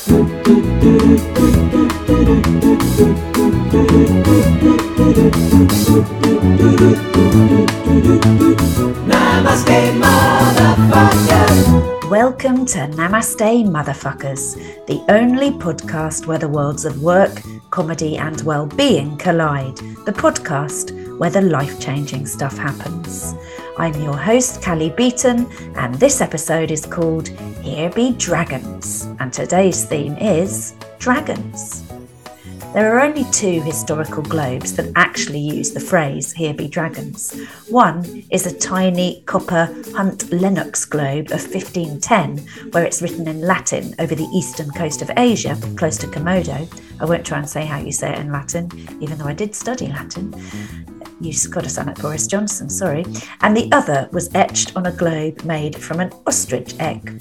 Namaste, motherfuckers. Welcome to Namaste, Motherfuckers, the only podcast where the worlds of work, comedy, and well being collide. The podcast where the life changing stuff happens. I'm your host, Cally Beaton, and this episode is called Here Be Dragons. And today's theme is dragons. There are only two historical globes that actually use the phrase, Here be dragons. One is a tiny copper Hunt-Lenox globe of 1510, where it's written in Latin over the eastern coast of Asia, close to Komodo. I won't try and say how you say it in Latin, even though I did study Latin. You've got to sound like Boris Johnson, sorry. And the other was etched on a globe made from an ostrich egg.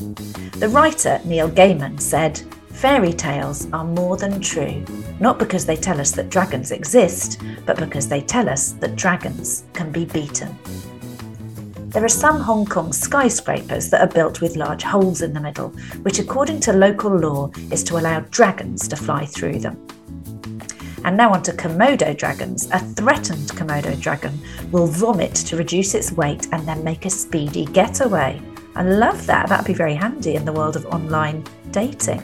The writer, Neil Gaiman, said, Fairy tales are more than true, not because they tell us that dragons exist, but because they tell us that dragons can be beaten. There are some Hong Kong skyscrapers that are built with large holes in the middle, which, according to local law, is to allow dragons to fly through them. And now on to Komodo dragons. A threatened Komodo dragon will vomit to reduce its weight and then make a speedy getaway. I love that. That'd be very handy in the world of online dating.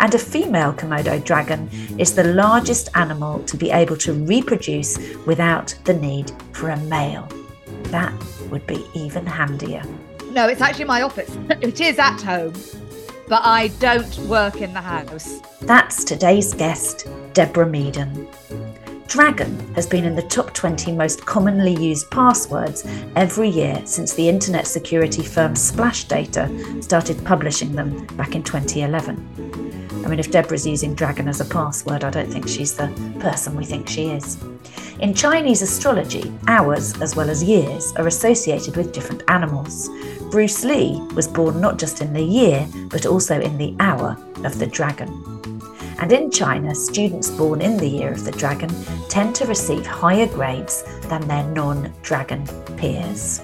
And a female Komodo dragon is the largest animal to be able to reproduce without the need for a male. That would be even handier. No, it's actually my office. it is at home, but I don't work in the house. That's today's guest, Deborah Meaden. Dragon has been in the top 20 most commonly used passwords every year since the internet security firm Splashdata started publishing them back in 2011. I mean, if Deborah's using Dragon as a password, I don't think she's the person we think she is. In Chinese astrology, hours as well as years are associated with different animals. Bruce Lee was born not just in the year, but also in the hour of the dragon. And in China, students born in the year of the dragon tend to receive higher grades than their non dragon peers.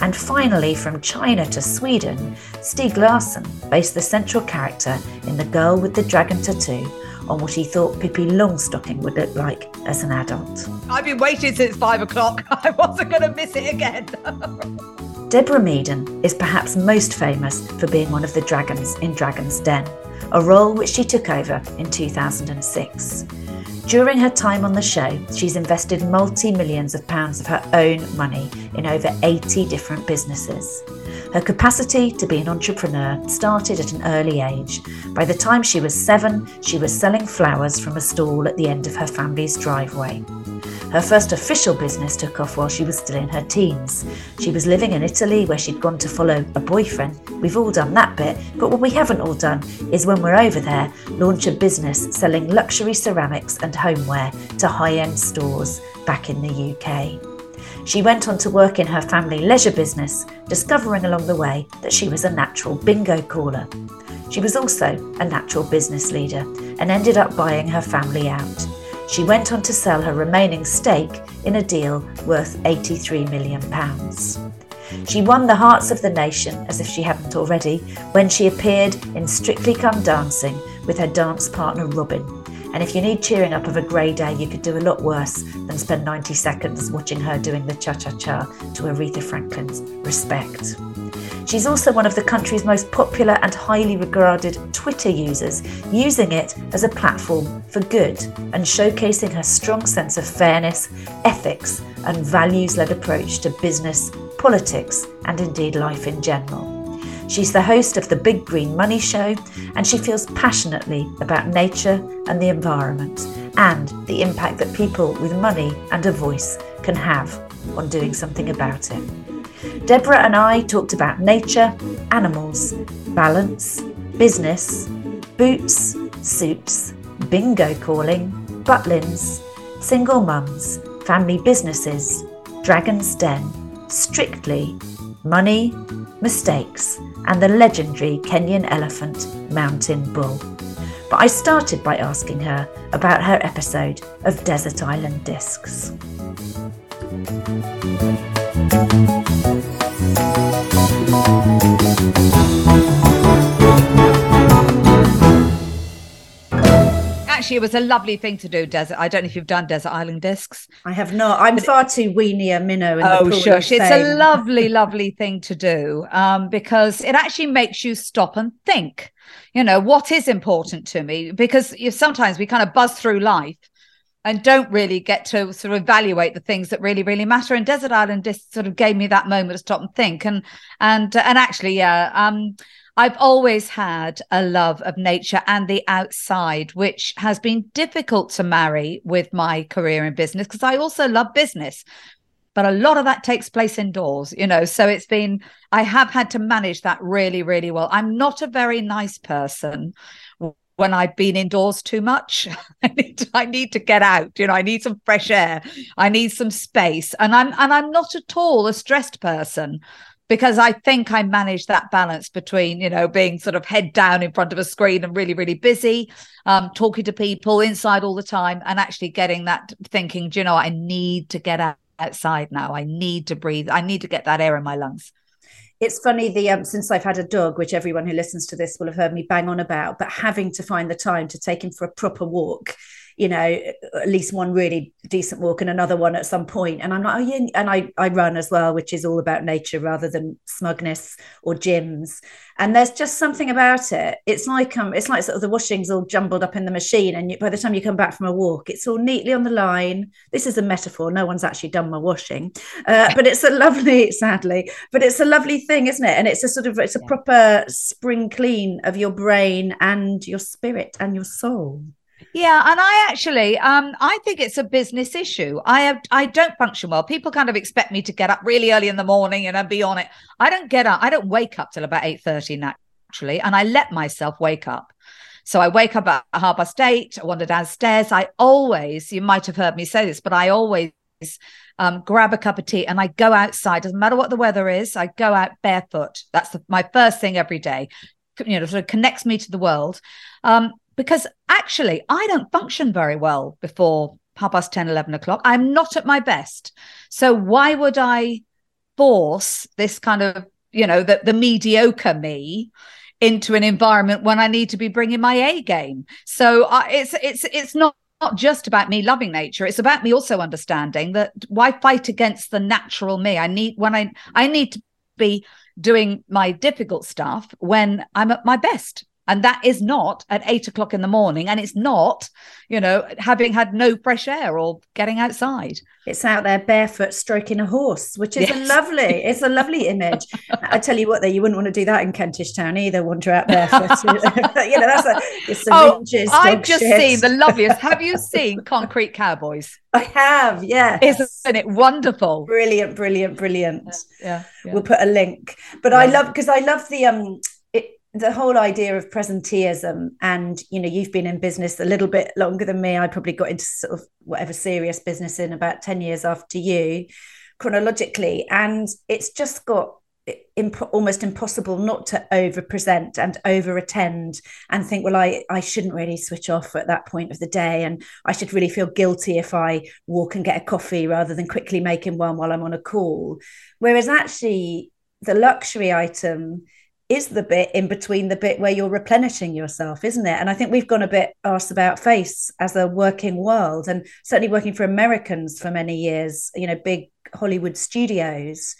And finally, from China to Sweden, Stieg Larsson based the central character in The Girl with the Dragon Tattoo on what he thought Pippi Longstocking would look like as an adult. I've been waiting since five o'clock. I wasn't going to miss it again. Deborah Meaden is perhaps most famous for being one of the dragons in Dragon's Den a role which she took over in 2006. During her time on the show, she's invested multi millions of pounds of her own money in over 80 different businesses. Her capacity to be an entrepreneur started at an early age. By the time she was seven, she was selling flowers from a stall at the end of her family's driveway. Her first official business took off while she was still in her teens. She was living in Italy where she'd gone to follow a boyfriend. We've all done that bit, but what we haven't all done is when we're over there, launch a business selling luxury ceramics and homeware to high end stores back in the UK. She went on to work in her family leisure business, discovering along the way that she was a natural bingo caller. She was also a natural business leader and ended up buying her family out. She went on to sell her remaining stake in a deal worth £83 million. She won the hearts of the nation, as if she hadn't already, when she appeared in Strictly Come Dancing with her dance partner Robin. And if you need cheering up of a grey day, you could do a lot worse than spend 90 seconds watching her doing the cha cha cha to Aretha Franklin's Respect. She's also one of the country's most popular and highly regarded Twitter users, using it as a platform for good and showcasing her strong sense of fairness, ethics, and values led approach to business, politics, and indeed life in general. She's the host of the Big Green Money Show, and she feels passionately about nature and the environment and the impact that people with money and a voice can have on doing something about it. Deborah and I talked about nature, animals, balance, business, boots, suits, bingo calling, butlins, single mums, family businesses, Dragon's Den, Strictly, money, mistakes, and the legendary Kenyan elephant, Mountain Bull. But I started by asking her about her episode of Desert Island Discs. Actually, it was a lovely thing to do. Desert. I don't know if you've done desert island discs. I have not. I'm but far too weenie a minnow. In oh, shush! It's a lovely, lovely thing to do um, because it actually makes you stop and think. You know what is important to me because you, sometimes we kind of buzz through life and don't really get to sort of evaluate the things that really really matter and desert island just sort of gave me that moment to stop and think and and and actually yeah um I've always had a love of nature and the outside, which has been difficult to marry with my career in business because I also love business. But a lot of that takes place indoors, you know. So it's been, I have had to manage that really, really well. I'm not a very nice person when I've been indoors too much. I need to, I need to get out. You know, I need some fresh air. I need some space. And I'm and I'm not at all a stressed person because I think I manage that balance between, you know, being sort of head down in front of a screen and really, really busy, um, talking to people inside all the time, and actually getting that thinking, do you know, I need to get out, outside now. I need to breathe. I need to get that air in my lungs. It's funny the um, since I've had a dog, which everyone who listens to this will have heard me bang on about, but having to find the time to take him for a proper walk you know, at least one really decent walk and another one at some point. And I'm like, oh yeah, and I I run as well, which is all about nature rather than smugness or gyms. And there's just something about it. It's like um, it's like sort of the washing's all jumbled up in the machine, and you, by the time you come back from a walk, it's all neatly on the line. This is a metaphor. No one's actually done my washing, uh, but it's a lovely, sadly, but it's a lovely thing, isn't it? And it's a sort of it's a proper spring clean of your brain and your spirit and your soul. Yeah, and I actually, um, I think it's a business issue. I have, I don't function well. People kind of expect me to get up really early in the morning and be on it. I don't get up. I don't wake up till about eight thirty naturally, and I let myself wake up. So I wake up at half past eight. I wander downstairs. I always, you might have heard me say this, but I always um, grab a cup of tea and I go outside. Doesn't matter what the weather is. I go out barefoot. That's the, my first thing every day. You know, sort of connects me to the world. Um, because actually I don't function very well before half past 10, 11 o'clock. I'm not at my best. So why would I force this kind of, you know, the, the mediocre me into an environment when I need to be bringing my A game? So uh, it's, it's, it's not not just about me loving nature it's about me also understanding that why fight against the natural me i need when i i need to be doing my difficult stuff when i'm at my best and that is not at eight o'clock in the morning. And it's not, you know, having had no fresh air or getting outside. It's out there barefoot stroking a horse, which is yes. a lovely, it's a lovely image. I tell you what, though, you wouldn't want to do that in Kentish Town either, wander out barefoot. you know, that's a, it's oh, I've just shit. seen the loveliest. Have you seen Concrete Cowboys? I have, yeah. Isn't it wonderful? Brilliant, brilliant, brilliant. Yeah. yeah. We'll put a link. But yeah. I love because I love the um the whole idea of presenteeism and you know you've been in business a little bit longer than me. I probably got into sort of whatever serious business in about 10 years after you chronologically. And it's just got imp- almost impossible not to over present and over attend and think well I, I shouldn't really switch off at that point of the day. And i should really feel guilty if i walk and get a coffee rather than quickly making one while i'm on a call. Whereas actually the luxury item is the bit in between the bit where you're replenishing yourself, isn't it? And I think we've gone a bit arse about face as a working world, and certainly working for Americans for many years, you know, big Hollywood studios,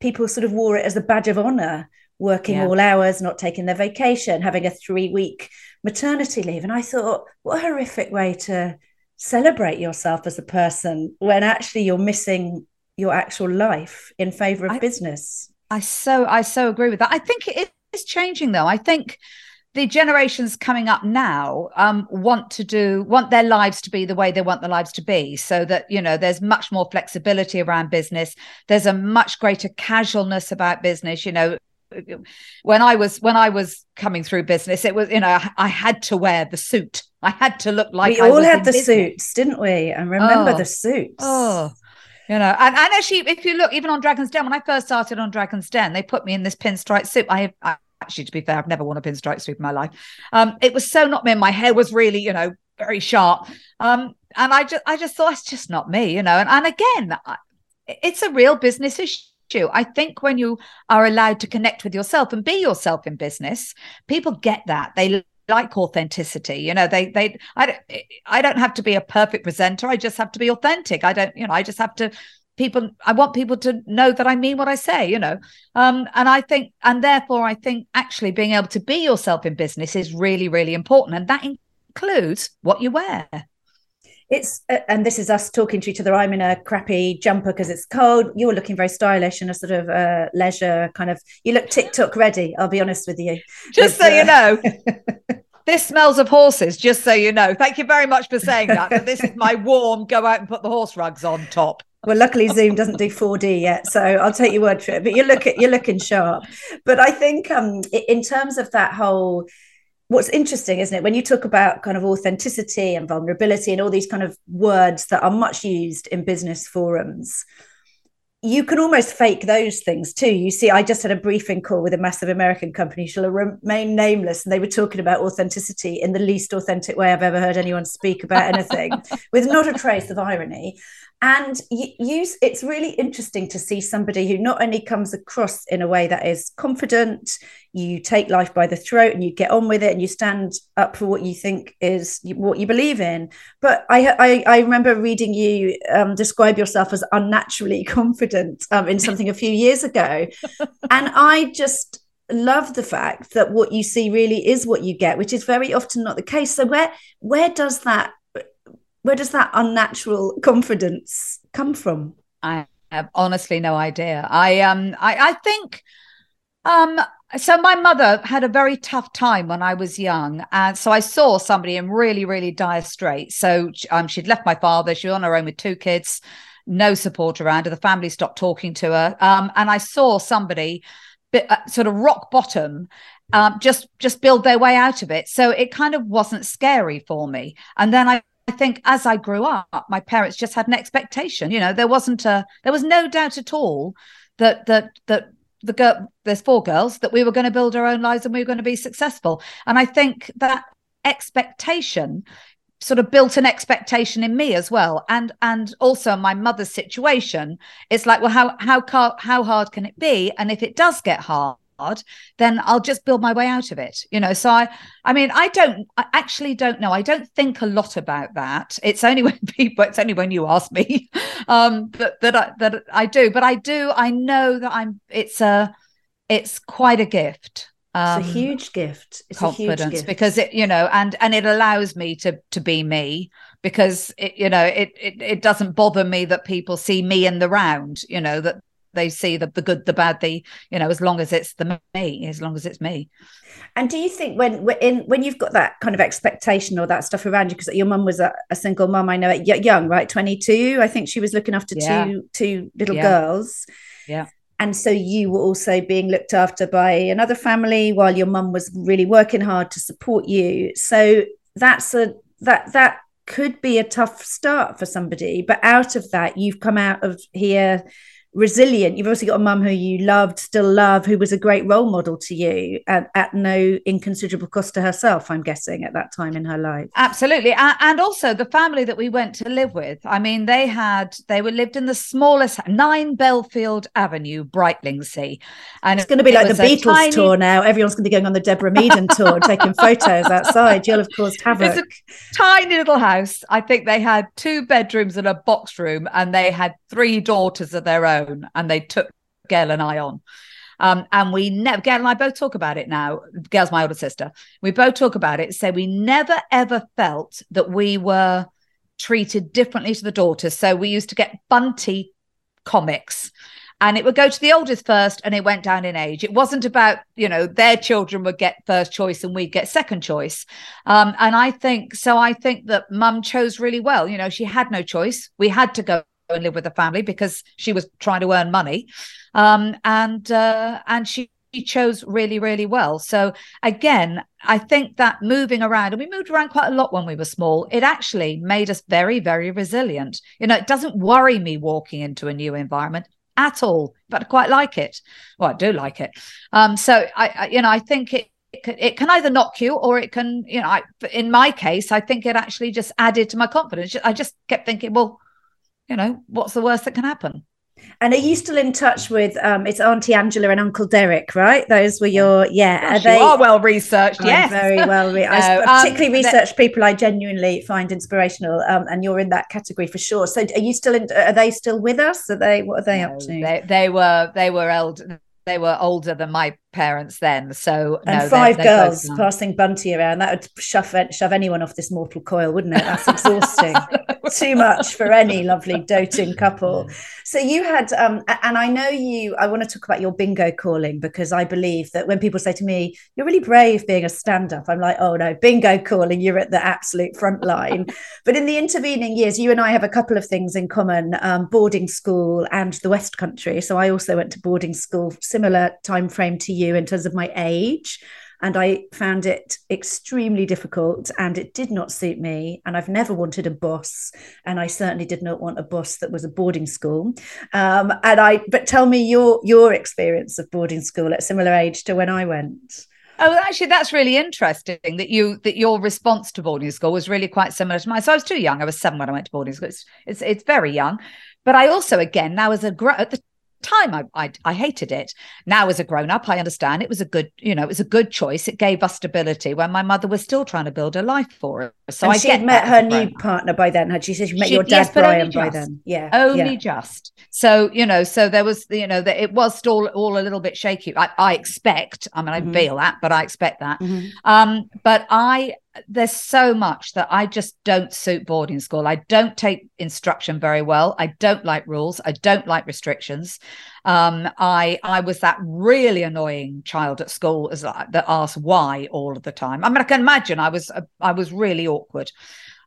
people sort of wore it as a badge of honor, working yeah. all hours, not taking their vacation, having a three week maternity leave. And I thought, what a horrific way to celebrate yourself as a person when actually you're missing your actual life in favor of I, business. I so I so agree with that. I think it is changing though. I think the generations coming up now um, want to do want their lives to be the way they want their lives to be so that you know there's much more flexibility around business. There's a much greater casualness about business you know. When i was when i was coming through business it was you know i had to wear the suit. I had to look like we all had the business. suits didn't we? And remember oh, the suits. Oh you know, and, and actually, if you look even on Dragon's Den, when I first started on Dragon's Den, they put me in this pinstripe suit. I, I actually, to be fair, I've never worn a pinstripe suit in my life. Um, it was so not me. My hair was really, you know, very sharp. Um, and I just, I just thought it's just not me, you know. And, and again, it's a real business issue. I think when you are allowed to connect with yourself and be yourself in business, people get that. They like authenticity. You know, they they I I don't have to be a perfect presenter. I just have to be authentic. I don't, you know, I just have to people i want people to know that i mean what i say you know um, and i think and therefore i think actually being able to be yourself in business is really really important and that includes what you wear it's uh, and this is us talking to each other. I'm in a crappy jumper because it's cold. You're looking very stylish in a sort of uh, leisure kind of you look tiktok ready i'll be honest with you. Just so uh... you know. This smells of horses just so you know. Thank you very much for saying that but this is my warm go out and put the horse rugs on top. Well, luckily Zoom doesn't do 4D yet, so I'll take your word for it. But you look at you're looking sharp. But I think um, in terms of that whole, what's interesting, isn't it, when you talk about kind of authenticity and vulnerability and all these kind of words that are much used in business forums you can almost fake those things too. You see, I just had a briefing call with a massive American company, shall remain nameless, and they were talking about authenticity in the least authentic way I've ever heard anyone speak about anything, with not a trace of irony and you, it's really interesting to see somebody who not only comes across in a way that is confident you take life by the throat and you get on with it and you stand up for what you think is what you believe in. But i i, I remember reading you um, describe yourself as unnaturally confident um, in something a few years ago. And i just love the fact that what you see really is what you get which is very often not the case. So where where does that where does that unnatural confidence come from? I have honestly no idea. I um I, I think um so my mother had a very tough time when I was young, and so I saw somebody in really, really dire straits. So um, she'd left my father; she was on her own with two kids, no support around her. The family stopped talking to her, um, and I saw somebody, bit, uh, sort of rock bottom, um, just just build their way out of it. So it kind of wasn't scary for me. And then I I think as I grew up, my parents just had an expectation. You know, there wasn't a, there was no doubt at all that that that the girl, there's four girls that we were going to build our own lives and we were going to be successful. And I think that expectation sort of built an expectation in me as well and and also my mother's situation it's like well how how how hard can it be and if it does get hard hard, then I'll just build my way out of it. You know, so I, I mean, I don't, I actually don't know. I don't think a lot about that. It's only when people, it's only when you ask me, um, that that I, that I do. But I do. I know that I'm. It's a, it's quite a gift. Um, it's a huge gift. It's confidence gift. because it, you know, and and it allows me to to be me because it, you know, it, it it doesn't bother me that people see me in the round. You know that they see the, the good the bad the you know as long as it's the me as long as it's me. And do you think when in when you've got that kind of expectation or that stuff around you because your mum was a, a single mum i know young right? 22 i think she was looking after yeah. two two little yeah. girls. Yeah. And so you were also being looked after by another family while your mum was really working hard to support you. So that's a that that could be a tough start for somebody but out of that you've come out of here resilient. You've also got a mum who you loved, still love, who was a great role model to you at, at no inconsiderable cost to herself, I'm guessing, at that time in her life. Absolutely. And, also the family that we went to live with. I mean, they had, they were lived in the smallest, 9 Belfield Avenue, Brightlingsea. And it's going to be like the Beatles tiny... tour now. Everyone's going to be going on the Deborah Meaden tour, taking photos outside. You'll of course have caused havoc. It's a tiny little house. I think they had two bedrooms and a box room, and they had three daughters of their own own and they took Gail and I on. Um, and we never, Gail and I both talk about it now. Gail's my older sister. We both talk about it. So we never ever felt that we were treated differently to the daughters. So we used to get Bunty comics and it would go to the oldest first and it went down in age it wasn't about you know their children would get first choice and we'd get second choice um, and i think so i think that mum chose really well you know she had no choice we had to go and live with the family because she was trying to earn money, um, and uh, and she chose really really well. So again i think that moving around and we moved around quite a lot when we were small it actually made us very very resilient. You know it doesn't worry me walking into a new environment at all but i quite like it. Well i do like it. Um so i, I you know i think it it can either knock you or it can you know I, in my case i think it actually just added to my confidence. I just kept thinking well you know, what's the worst that can happen? And are you still in touch with um it's Auntie Angela and Uncle Derek, right? Those were your yeah. Gosh, are they are well researched, I'm yes. Very well re- no, I um, particularly um, research people I genuinely find inspirational. Um, and you're in that category for sure. So are you still in are they still with us? Are they what are they no, up to? They, they were they were old they were older than my parents then. So and no, 5 they're, they're girls passing Bunty around that would shove shove anyone off this mortal coil, wouldn't it? That's exhausting. Too much for any lovely doting couple. So you had, um, and I know you. I want to talk about your bingo calling because I believe that when people say to me, "You're really brave being a stand-up," I'm like, "Oh no, bingo calling! You're at the absolute front line." but in the intervening years, you and I have a couple of things in common: um, boarding school and the West Country. So I also went to boarding school, similar time frame to you you in terms of my age. And I found it extremely difficult and it did not suit me. And I've never wanted a boss. And I certainly did not want a boss that was a boarding school. Um, and I, but tell me your, your experience of boarding school at similar age to when I went. Oh, actually, that's really interesting that you that your response to boarding school was really quite similar to mine. So I was too young. I was seven when I went to boarding school. It's it's, it's very young, but I also again now as a at the time. I, I, I hated it. Now as a grown up i understand it was a good you know it was a good choice. It gave us stability when my mother was still trying to build a life for us so and i she'd met her new partner by then had she said she met she, your dad yes, brian by then yeah only yeah. just so you know so there was you know that it was still all a little bit shaky i, I expect i mean i mm-hmm. feel that but i expect that mm-hmm. um but i there's so much that I just don't suit boarding school. I don't take instruction very well. I don't like rules. I don't like restrictions. Um, I I was that really annoying child at school as that asked why all of the time. I mean, I can imagine I was I was really awkward.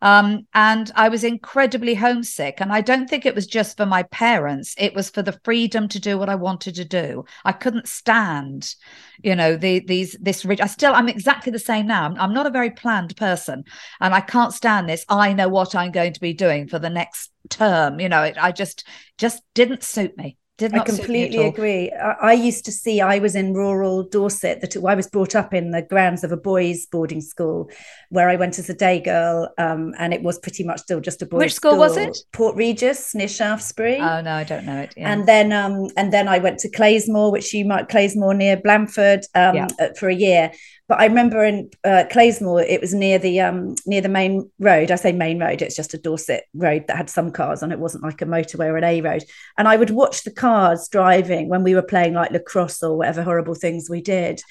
Um, and I was incredibly homesick. And I don't think it was just for my parents, it was for the freedom to do what I wanted to do. I couldn't stand, you know, the, these, this. I still, I'm exactly the same now. I'm, I'm not a very planned person and I can't stand this. I know what I'm going to be doing for the next term. You know, it, I just, just didn't suit me. Did I completely agree. I, I, used to see, I was in rural Dorset, that I was brought up in the grounds of a boys' boarding school where I went as a day girl. Um, and it was pretty much still just a boys' Which school, Which school. was it? Port Regis near Shaftesbury. Oh, no, I don't know it. Yeah. And then um, and then I went to Clayesmore, which you might, Clayesmore near Blandford um, yeah. For a year but I remember in uh, Clayesmore, it was near the um, near the main road. I say main road; it's just a Dorset road that had some cars on. It wasn't like a motorway or an A road. And I would watch the cars driving when we were playing like lacrosse or whatever horrible things we did.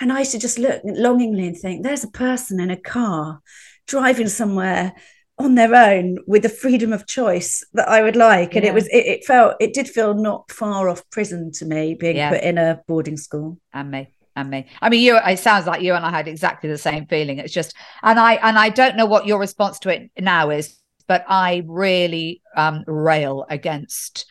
And I used to just look longingly and think, "There's a person in a car driving somewhere." on their own with the freedom of choice that I would like. And yeah. it was, it, it, felt, it did feel not far off prison to me being yeah. put in a boarding school. And me and me. I mean, you. It sounds like you and I had exactly the same feeling. It's just, and I and I don't know what your response to it now is, but I really um, rail against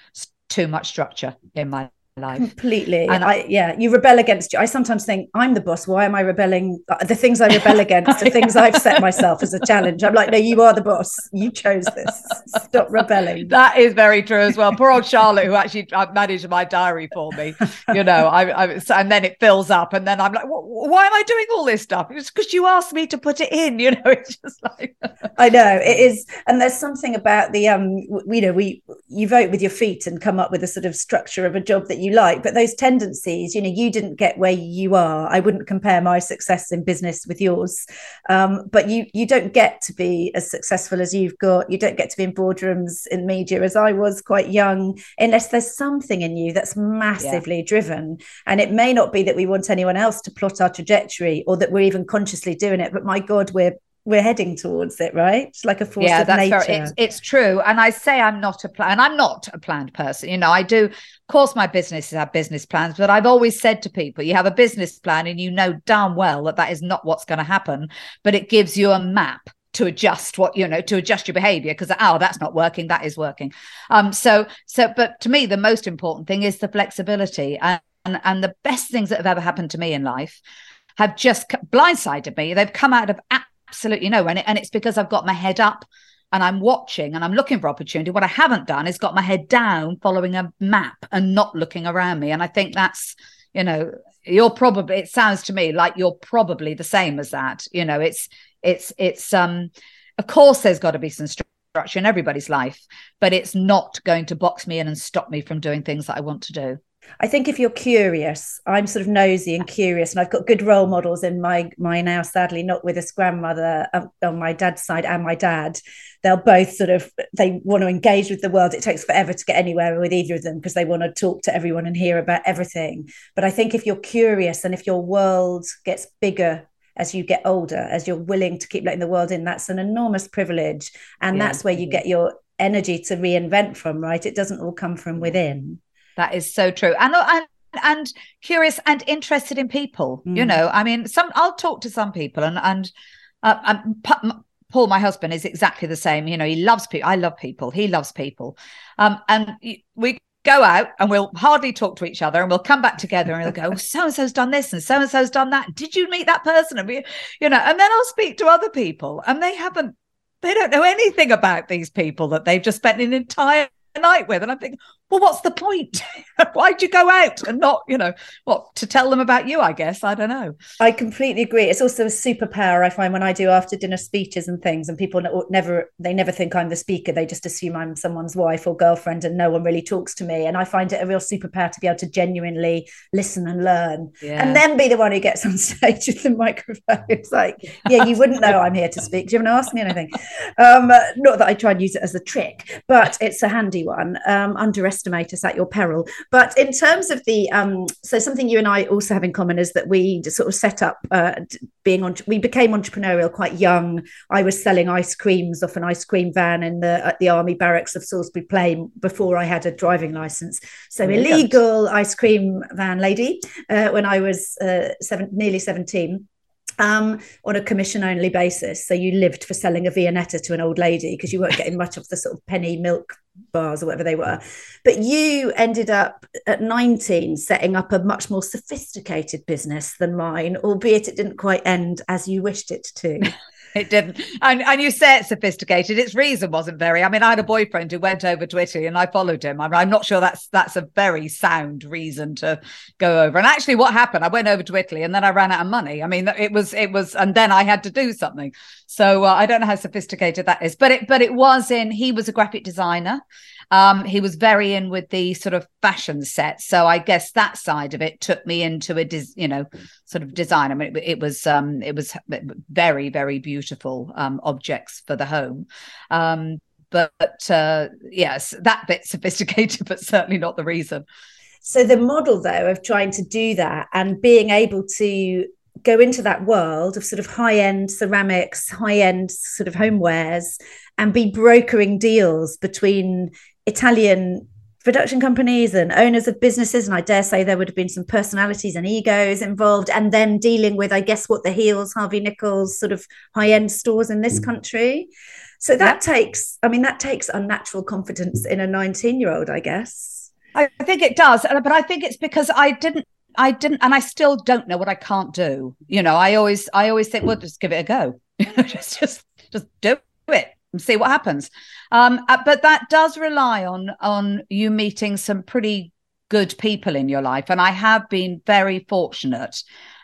too much structure in my life. Completely. And I, yeah you rebel against you. I sometimes think i'm the boss. Why am i rebelling? Uh, the things i rebel against the things i've set myself as a challenge. I'm like no you are the boss. You chose this. Stop rebelling. That is very true as well. Poor old charlotte who actually uh, managed my diary for me you know. I, I and then it fills up and then i'm like why am i doing all this stuff? It's because you asked me to put it in you know it's just like i know it is. And there's something about the um you know we you vote with your feet and come up with a sort of structure of a job that you you like but those tendencies you know you didn't get where you are. I wouldn't compare my success in business with yours. Um, but you you don't get to be as successful as you've got. You don't get to be in boardrooms in media as i was quite young unless there's something in you that's massively yeah. driven. And it may not be that we want anyone else to plot our trajectory or that we're even consciously doing it but my god we're we're heading towards it, right? It's like a force yeah, of that's nature. Very, it's, it's, true. And I say I'm not a plan. I'm not a planned person. You know, I do. Of course, my businesses have business plans, but I've always said to people, you have a business plan, and you know damn well that that is not what's going to happen. But it gives you a map to adjust what you know to adjust your behavior because oh that's not working that is working um so so but to me the most important thing is the flexibility and and, and the best things that have ever happened to me in life have just blindsided me they've come out of absolutely no. And, it, and it's because I've got my head up and I'm watching and I'm looking for opportunity. What I haven't done is got my head down following a map and not looking around me. And I think that's, you know, you're probably, it sounds to me like you're probably the same as that. You know, it's, it's, it's, um, of course there's got to be some structure in everybody's life, but it's not going to box me in and stop me from doing things that I want to do. I think if you're curious, I'm sort of nosy and curious, and I've got good role models in my my now sadly not with this grandmother um, on my dad's side and my dad. They'll both sort of they want to engage with the world. It takes forever to get anywhere with either of them because they want to talk to everyone and hear about everything. But I think if you're curious and if your world gets bigger as you get older, as you're willing to keep letting the world in, that's an enormous privilege. And yeah. that's where you get your energy to reinvent from, right? It doesn't all come from within. That is so true. And, and and curious and interested in people. Mm. You know, I mean, some I'll talk to some people, and and, uh, and Paul, my husband, is exactly the same. You know, he loves people. I love people. He loves people. Um, and we go out and we'll hardly talk to each other and we'll come back together and we'll go, so and so's done this and so and so's done that. Did you meet that person? And we, you know, and then I'll speak to other people and they haven't, they don't know anything about these people that they've just spent an entire night with. And I'm thinking, well, what's the point? Why'd you go out and not, you know, what to tell them about you? I guess I don't know. I completely agree. It's also a superpower I find when I do after dinner speeches and things, and people never they never think I'm the speaker. They just assume I'm someone's wife or girlfriend, and no one really talks to me. And I find it a real superpower to be able to genuinely listen and learn, yeah. and then be the one who gets on stage with the microphone. It's like, yeah, you wouldn't know I'm here to speak. Do you want to ask me anything? Um, not that I try and use it as a trick, but it's a handy one. Um, underestimate us at your peril. But in terms of the, um, so something you and I also have in common is that we sort of set up uh, being on, we became entrepreneurial quite young. I was selling ice creams off an ice cream van in the at the army barracks of Salisbury Plain before I had a driving license. So illegal ice cream van lady uh, when I was uh, seven, nearly 17 um, on a commission only basis. So you lived for selling a Viennetta to an old lady because you weren't getting much of the sort of penny milk bars or whatever they were. But you ended up at 19 setting up a much more sophisticated business than mine, albeit it didn't quite end as you wished it to. it didn't. And, and you say it's sophisticated. Its reason wasn't very. I mean, I had a boyfriend who went over to Italy and I followed him. I mean, I'm not sure that's that's a very sound reason to go over. And actually, what happened? I went over to Italy and then I ran out of money. I mean, it was it was, and then I had to do something. So uh, I don't know how sophisticated that is, but it but it was in. He was a graphic designer. Um, he was very in with the sort of fashion set, so I guess that side of it took me into a, des- you know, sort of design. I mean, it, it was um, it was very very beautiful um, objects for the home. Um, but uh, yes, that bit sophisticated, but certainly not the reason. So the model though of trying to do that and being able to go into that world of sort of high end ceramics, high end sort of homewares, and be brokering deals between Italian production companies and owners of businesses. And I dare say there would have been some personalities and egos involved. And then dealing with, I guess, what the Heal's, Harvey Nichols sort of high end stores in this mm. country. So that takes, I mean, that takes unnatural confidence in a 19 year old, I guess. I think it does. But I think it's because I didn't I didn't, and I still don't know what I can't do. You know, I always, I always think, well, just give it a go. just, just, just do it and see what happens. Um, uh, but that does rely on on you meeting some pretty good people in your life, and I have been very fortunate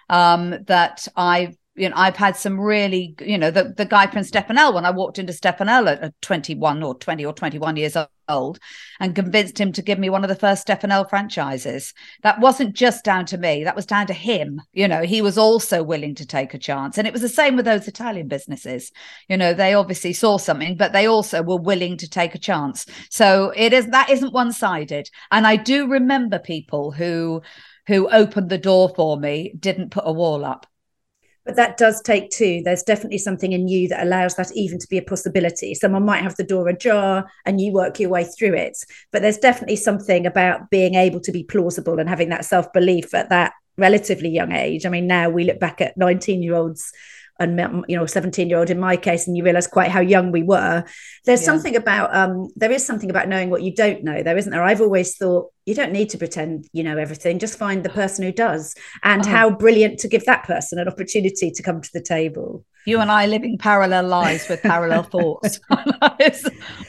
um, that I've you know, I've had some really, you know, the, the guy from Stefanel, when I walked into Stefanel at, at 21 or 20 or 21 years old and convinced him to give me one of the first Stefanel franchises. That wasn't just down to me, that was down to him. You know, he was also willing to take a chance. And it was the same with those Italian businesses. You know, they obviously saw something, but they also were willing to take a chance. So it is that isn't one sided. And I do remember people who who opened the door for me didn't put a wall up but that does take two. There's definitely something in you that allows that even to be a possibility. Someone might have the door ajar and you work your way through it. But there's definitely something about being able to be plausible and having that self belief at that relatively young age. I mean, now we look back at 19 year olds and you know 17 year old in my case and you realize quite how young we were there's yeah. something about um there is something about knowing what you don't know there isn't there i've always thought you don't need to pretend you know everything just find the person who does and oh. how brilliant to give that person an opportunity to come to the table you and i living parallel lives with parallel thoughts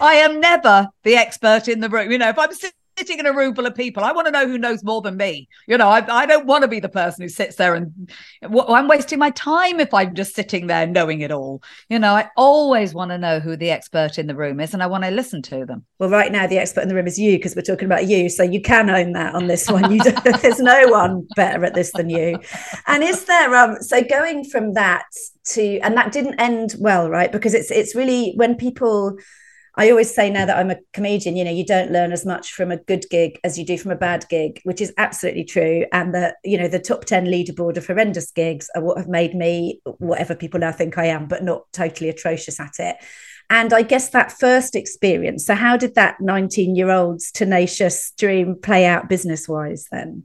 i am never the expert in the room you know if i'm sitting sitting in a room full of people, I want to know who knows more than me. You know, I, I don't want to be the person who sits there and well, I'm wasting my time if I'm just sitting there knowing it all. You know, I always want to know who the expert in the room is and I want to listen to them. Well, right now, the expert in the room is you because we're talking about you. So you can own that on this one. You there's no one better at this than you. And is there, um, so going from that to, and that didn't end well, right? Because it's, it's really when people, I always say now that I'm a comedian, you know, you don't learn as much from a good gig as you do from a bad gig, which is absolutely true. And that, you know, the top 10 leaderboard of horrendous gigs are what have made me whatever people now think I am, but not totally atrocious at it. And I guess that first experience. So, how did that 19 year old's tenacious dream play out business wise then?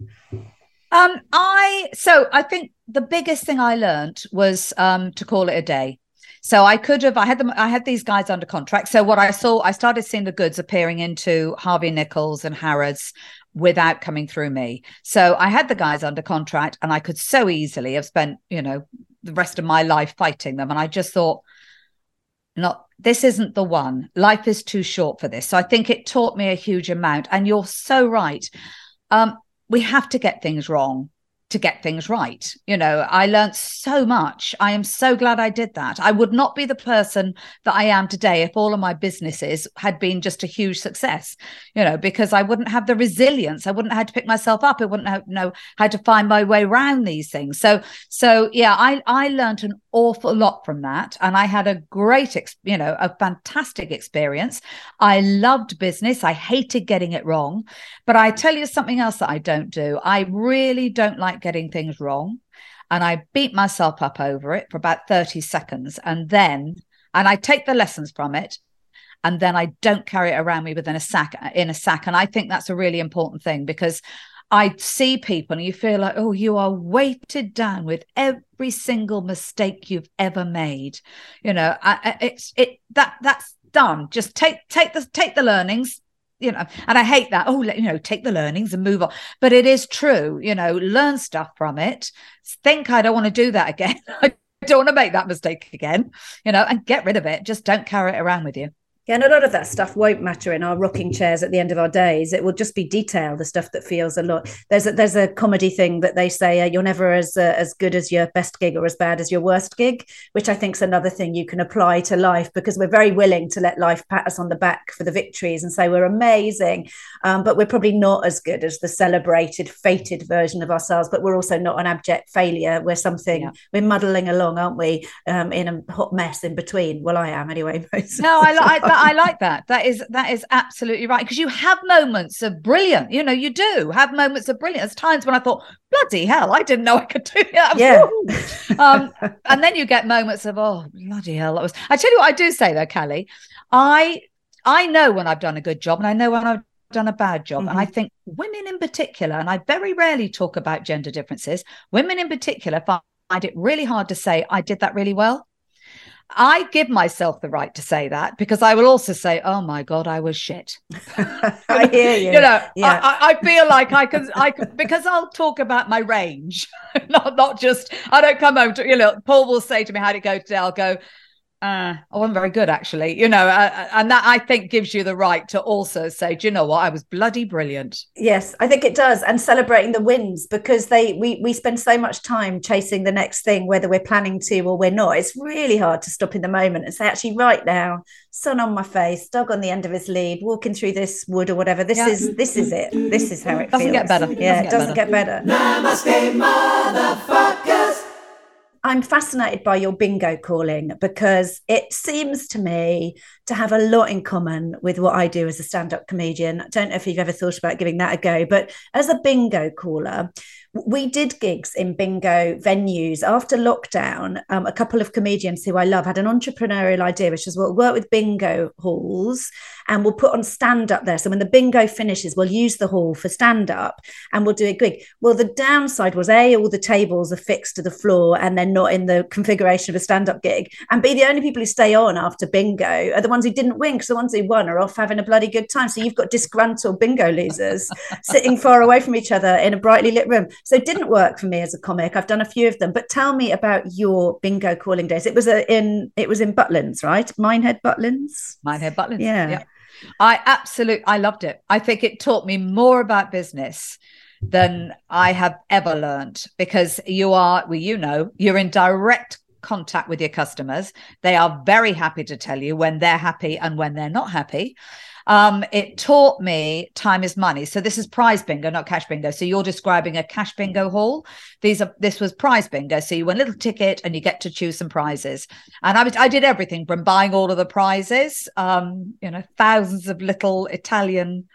Um, I so I think the biggest thing I learned was um to call it a day. So I could have, I had them, I had these guys under contract. So what I saw, I started seeing the goods appearing into Harvey Nichols and Harrods without coming through me. So I had the guys under contract and I could so easily have spent, you know, the rest of my life fighting them. And I just thought, not this isn't the one. Life is too short for this. So I think it taught me a huge amount. And you're so right. Um, we have to get things wrong to get things right. You know, I learned so much. I am so glad I did that. I would not be the person that I am today if all of my businesses had been just a huge success, you know, because I wouldn't have the resilience. I wouldn't have had to pick myself up. I wouldn't have, know how to find my way around these things. So, so yeah, I, I learned an awful lot from that. And I had a great, you know, a fantastic experience. I loved business. I hated getting it wrong. But I tell you something else that I don't do. I really don't like getting things wrong. And I beat myself up over it for about 30 seconds. And then, and I take the lessons from it. And then I don't carry it around me within a sack in a sack. And I think that's a really important thing because I see people and you feel like, oh, you are weighted down with every single mistake you've ever made. You know, I, it's it that that's done. Just take take the take the learnings, you know, and I hate that. Oh, you know, take the learnings and move on. But it is true, you know, learn stuff from it. Think I don't want to do that again. I don't want to make that mistake again, you know, and get rid of it. Just don't carry it around with you. Yeah, and a lot of that stuff won't matter in our rocking chairs at the end of our days. It will just be detail, the stuff that feels a lot. There's a, there's a comedy thing that they say uh, you're never as uh, as good as your best gig or as bad as your worst gig, which I think is another thing you can apply to life because we're very willing to let life pat us on the back for the victories and say we're amazing, um, but we're probably not as good as the celebrated, fated version of ourselves. But we're also not an abject failure. We're something yeah. we're muddling along, aren't we? Um, in a hot mess in between. Well, I am anyway. no, I like that. I like that. That is that is absolutely right because you have moments of brilliant. You know, you do have moments of brilliant. There's times when I thought, bloody hell, I didn't know I could do that. Yeah. um, and then you get moments of, oh bloody hell, that was. I tell you what, I do say though, Cally, I I know when I've done a good job, and I know when I've done a bad job. Mm-hmm. And I mm-hmm. think women in particular, and I very rarely talk about gender differences. Women in particular find it really hard to say I did that really well. I give myself the right to say that because I will also say, "Oh my god, I was shit." I hear you. you know, yeah. I, I, feel like I can, I can, because I'll talk about my range, not not just. I don't come home to you know. Paul will say to me, "How did it go today?" I'll go, uh, I wasn't very good actually, you know, uh, uh, and that I think gives you the right to also say, do you know what, I was bloody brilliant. Yes, I think it does, and celebrating the wins because they we we spend so much time chasing the next thing, whether we're planning to or we're not. It's really hard to stop in the moment and say, actually, right now, sun on my face, dog on the end of his lead, walking through this wood or whatever. This yeah. is this is it. This is how it doesn't feels. get better. Yeah, it doesn't get better. Namaste, motherfuckers. I'm fascinated by your bingo calling because it seems to me to have a lot in common with what I do as a stand up comedian. I don't know if you've ever thought about giving that a go, but as a bingo caller, we did gigs in bingo venues after lockdown. Um, a couple of comedians who I love had an entrepreneurial idea, which is we'll work with bingo halls and we'll put on stand up there. So when the bingo finishes, we'll use the hall for stand up and we'll do a gig. Well, the downside was A, all the tables are fixed to the floor and they're not in the configuration of a stand up gig. And B, the only people who stay on after bingo are the ones who didn't win because the ones who won are off having a bloody good time. So you've got disgruntled bingo losers sitting far away from each other in a brightly lit room. So it didn't work for me as a comic. I've done a few of them, but tell me about your bingo calling days. It was a, in it was in Butlins, right? Minehead Butlins. Minehead Butlins. Yeah. yeah. I absolutely I loved it. I think it taught me more about business than I have ever learned because you are, well, you know, you're in direct contact with your customers. They are very happy to tell you when they're happy and when they're not happy. Um, it taught me time is money. So this is prize bingo, not cash bingo. So you're describing a cash bingo hall. These are this was prize bingo. So you win a little ticket and you get to choose some prizes. And I was I did everything from buying all of the prizes, um, you know, thousands of little Italian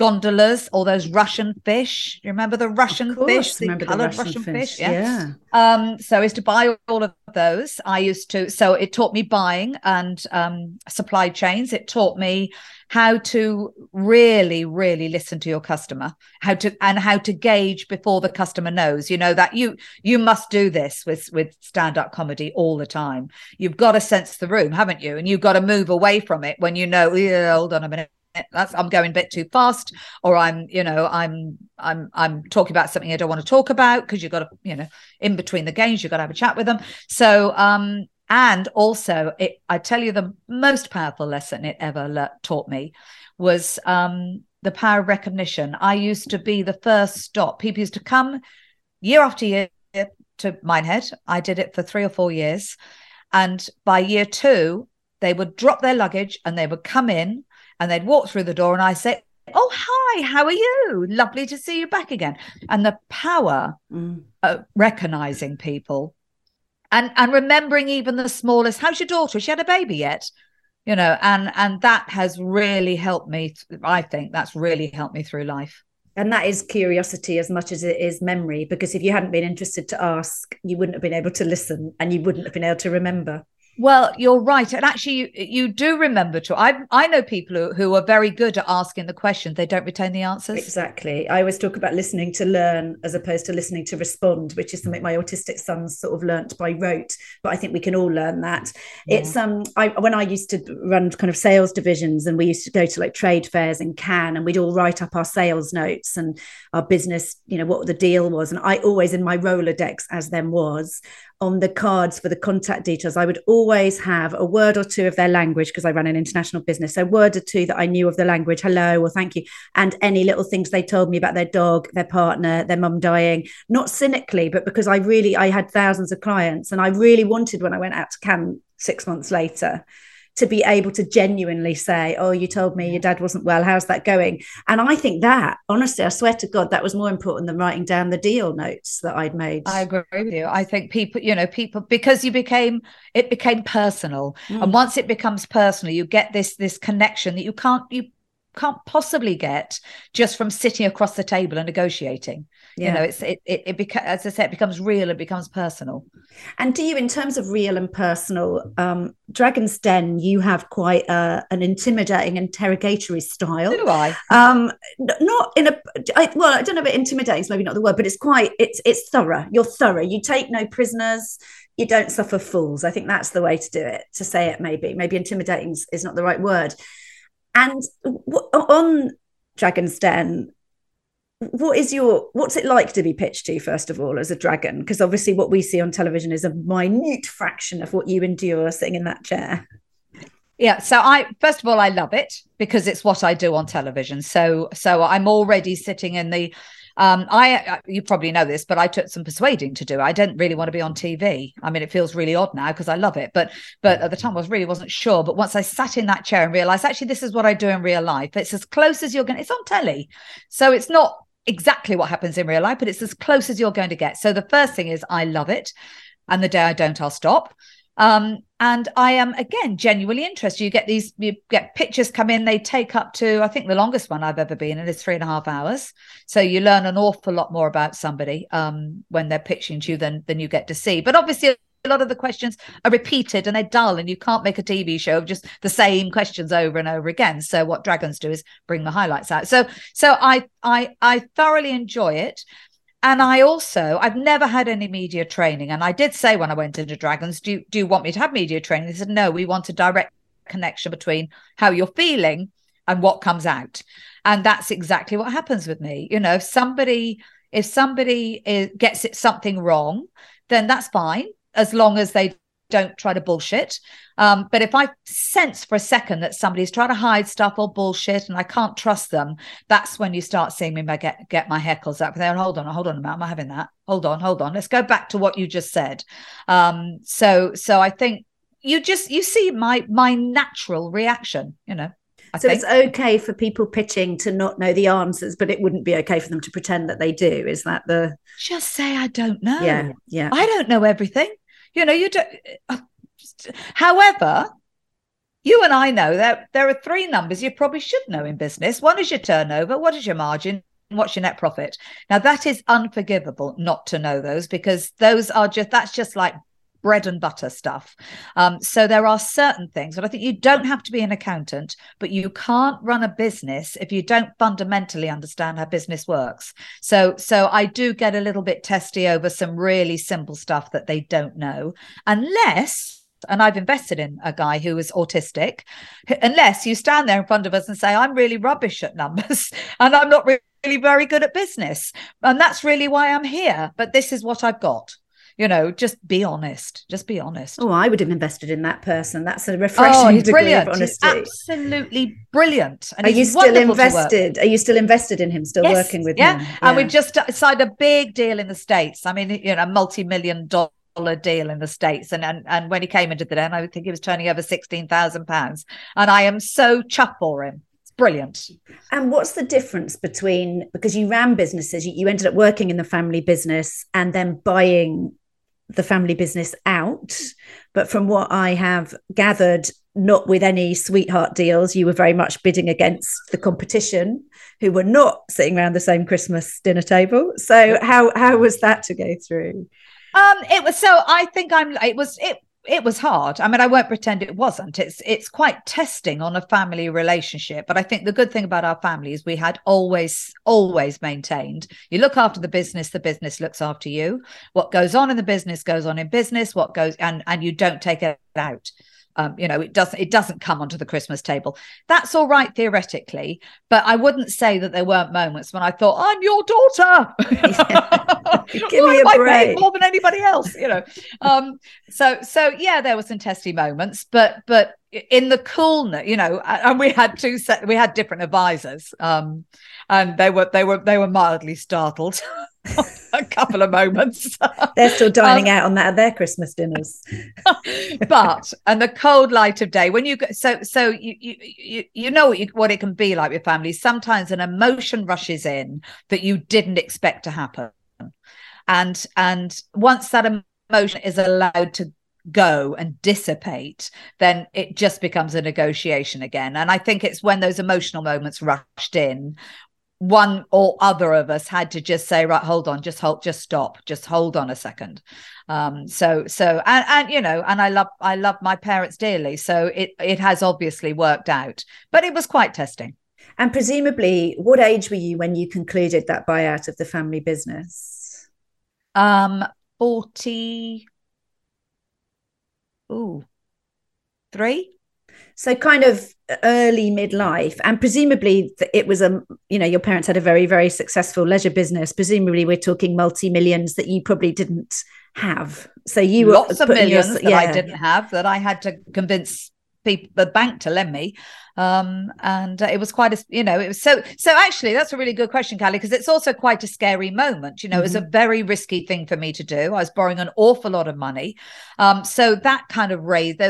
gondolas, all those Russian fish. You remember the Russian course, fish, the colored Russian Russian, fish, fish? Yeah. yeah. Um, so I used to buy all of those. I used to, so it taught me buying and um, supply chains. It taught me how to really, really listen to your customer, how to and how to gauge before the customer knows. You know that you you must do this with with stand up comedy all the time. You've got to sense the room, haven't you? And you've got to move away from it when you know. Yeah, hold on a minute that's i'm going a bit too fast or i'm you know i'm i'm i'm talking about something i don't want to talk about because you've got to you know in between the games you've got to have a chat with them. So um and also it i tell you the most powerful lesson it ever le- taught me was um the power of recognition. I used to be the first stop. People used to come year after year to minehead. I did it for three or four years. And by year two they would drop their luggage and they would come in and they'd walk through the door and I say, Oh, hi, how are you? Lovely to see you back again. And the power mm. of recognizing people and and remembering even the smallest, how's your daughter? She had a baby yet? You know, and and that has really helped me. I think that's really helped me through life. And that is curiosity as much as it is memory, because if you hadn't been interested to ask, you wouldn't have been able to listen and you wouldn't have been able to remember. Well, you're right, and actually, you, you do remember to. I I know people who, who are very good at asking the questions; they don't retain the answers. Exactly. I always talk about listening to learn as opposed to listening to respond, which is something my autistic sons sort of learnt by rote. But I think we can all learn that. Yeah. It's um, I when I used to run kind of sales divisions, and we used to go to like trade fairs in Cannes, and we'd all write up our sales notes and our business, you know, what the deal was, and I always in my Rolodex, as them was, on the cards for the contact details, I would always have a word or two of their language because I ran an international business. So, word or two that I knew of the language, hello or thank you, and any little things they told me about their dog, their partner, their mum dying, not cynically, but because I really, I had thousands of clients and I really wanted when I went out to Cannes six months later to be able to genuinely say, Oh, you told me your dad wasn't well. How's that going? And I think that, honestly, I swear to God, that was more important than writing down the deal notes that I'd made. I agree with you. I think people, you know, people, because you became, it became personal. Mm. And once it becomes personal, you get this, this connection that you can't, you can't possibly get just from sitting across the table and negotiating yeah. you know it's it it, it becomes as i said it becomes real it becomes personal. And do you in terms of real and personal um dragon's den you have quite a, an intimidating interrogatory style. Do i? Um not in a I, well i don't know about intimidating is maybe not the word but it's quite it's it's thorough. You're thorough. You take no prisoners. You don't suffer fools. I think that's the way to do it to say it maybe. Maybe intimidating is not the right word. And on Dragon's Den, what is your what's it like to be pitched to first of all as a dragon? Because obviously, what we see on television is a minute fraction of what you endure sitting in that chair. Yeah, so I first of all I love it because it's what I do on television. So so I'm already sitting in the um, I, you probably know this, but I took some persuading to do. I didn't really want to be on TV. I mean, it feels really odd now because I love it, but but at the time I was really wasn't sure. But once I sat in that chair and realized actually this is what I do in real life, it's as close as you're going. It's on telly, so it's not exactly what happens in real life, but it's as close as you're going to get. So the first thing is I love it, and the day I don't, I'll stop. Um, and I am again genuinely interested. You get these, you get pictures come in. They take up to, I think, the longest one I've ever been in is three and a half hours. So you learn an awful lot more about somebody um, when they're pitching to you than than you get to see. But obviously, a lot of the questions are repeated and they're dull, and you can't make a TV show of just the same questions over and over again. So what dragons do is bring the highlights out. So so I I I thoroughly enjoy it. And I also, I've never had any media training. And I did say when I went into Dragons, do you, do you want me to have media training? They said, no, we want a direct connection between how you're feeling and what comes out. And that's exactly what happens with me. You know, if somebody, if somebody is, gets it something wrong, then that's fine as long as they don't try to bullshit. Um, but if I sense for a second that somebody's trying to hide stuff or bullshit and I can't trust them, that's when you start seeing me get get my heckles up there. Hold on, hold on a minute, am I having that? Hold on, hold on. Let's go back to what you just said. Um, so so I think you just you see my my natural reaction, you know. I so think. it's okay for people pitching to not know the answers, but it wouldn't be okay for them to pretend that they do. Is that the just say I don't know? Yeah, yeah. I don't know everything. You know, you don't. Uh, however, you and I know that there are three numbers you probably should know in business. One is your turnover. What is your margin? What's your net profit? Now that is unforgivable not to know those because those are just that's just like bread and butter stuff. Um, so there are certain things, but I think you don't have to be an accountant, but you can't run a business if you don't fundamentally understand how business works. So so I do get a little bit testy over some really simple stuff that they don't know, unless and I've invested in a guy who is autistic, unless you stand there in front of us and say, I'm really rubbish at numbers and I'm not really very good at business. And that's really why I'm here. But this is what I've got you know, just be honest. Just be honest. Oh, I would have invested in that person. That's a oh, refreshing oh, degree of honesty. He's absolutely brilliant. And Are you still invested? Are you still invested in him? Still yes. working with yeah. him? Yeah. And we've just signed a big deal in the States. I mean, you know, a multi-million dollar deal in the states and, and and when he came into the den i think he was turning over 16,000 pounds and i am so chuffed for him it's brilliant and what's the difference between because you ran businesses you, you ended up working in the family business and then buying the family business out. But from what I have gathered, not with any sweetheart deals, you were very much bidding against the competition who were not sitting around the same Christmas dinner table. So how how was that to go through? Um, it was so I think I'm it was it it was hard. I mean, I won't pretend it wasn't. It's it's quite testing on a family relationship. But I think the good thing about our family is we had always always maintained. You look after the business, the business looks after you. What goes on in the business goes on in business. What goes and and you don't take it out. Um, you know, it doesn't it doesn't come onto the Christmas table. That's all right theoretically, but I wouldn't say that there weren't moments when I thought, "I'm your daughter." Give me a break. more than anybody else, you know. Um, so so yeah, there were some testy moments, but but in the coolness, you know, and we had two set, we had different advisors, um, and they were they were they were mildly startled. a couple of moments. They're still dining um, out on that at their Christmas dinners. but and the cold light of day when you go, so so you you you know what, you, what it can be like with families. Sometimes an emotion rushes in that you didn't expect to happen, and and once that emotion is allowed to go and dissipate, then it just becomes a negotiation again. And I think it's when those emotional moments rushed in one or other of us had to just say right hold on just hold just stop just hold on a second. Um so so and and you know and i love i love my parents dearly so it it has obviously worked out but it was quite testing. And presumably what age were you when you concluded that buyout of the family business? Um 40 ooh three so kind of early midlife and presumably it was a you know your parents had a very very successful leisure business. Presumably we're talking multi-millions that you probably didn't have. So you were lots of millions your, that yeah. i didn't have that i had to convince people the bank to lend me. Um and uh, it was quite a you know it was so so actually that's a really good question Cally because it's also quite a scary moment you know mm-hmm. it was a very risky thing for me to do. I was borrowing an awful lot of money. Um so that kind of raised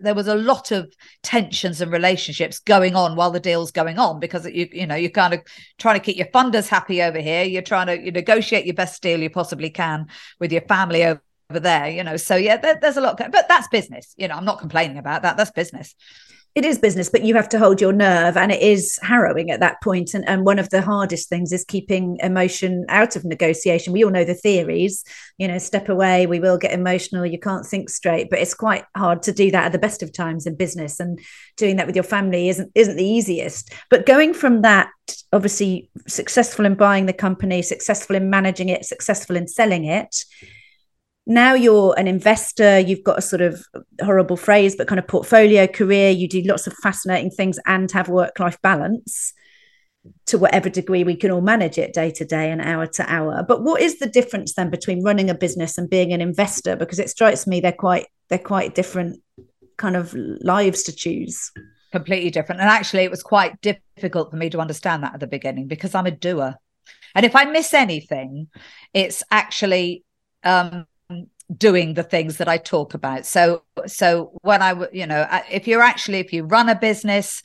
there was a lot of tensions and relationships going on while the deal's going on because you you know you're kind of trying to keep your funders happy over here. You're trying to you negotiate your best deal you possibly can with your family over there you know. So yeah there, there's a lot but that's business. You know i'm not complaining about that. That's business it is business, but you have to hold your nerve, and it is harrowing at that point. And, and one of the hardest things is keeping emotion out of negotiation. We all know the theories, you know, step away, we will get emotional, you can't think straight. But it's quite hard to do that at the best of times in business, and doing that with your family isn't isn't the easiest. But going from that, obviously successful in buying the company, successful in managing it, successful in selling it now you're an investor you've got a sort of horrible phrase but kind of portfolio career you do lots of fascinating things and have work life balance to whatever degree we can all manage it day to day and hour to hour. But what is the difference then between running a business and being an investor? Because it strikes me they're quite they're quite different kind of lives to choose. Completely different. And actually it was quite difficult for me to understand that at the beginning because i'm a doer. And if i miss anything it's actually um doing the things that I talk about. So, so when I, you know, if you're actually, if you run a business,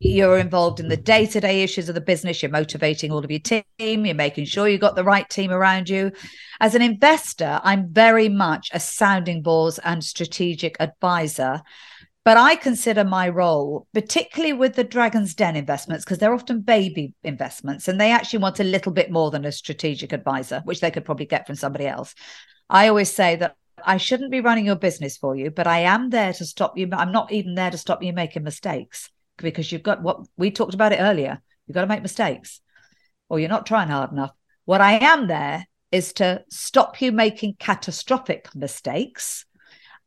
you're involved in the day-to-day issues of the business you're motivating all of your team you're making sure you've got the right team around you as an investor i'm very much a sounding board and strategic advisor but i consider my role particularly with the dragon's den investments because they're often baby investments and they actually want a little bit more than a strategic advisor which they could probably get from somebody else I always say that I shouldn't be running your business for you, but I am there to stop you. I'm not even there to stop you making mistakes because you've got what we talked about it earlier. You've got to make mistakes or you're not trying hard enough. What I am there is to stop you making catastrophic mistakes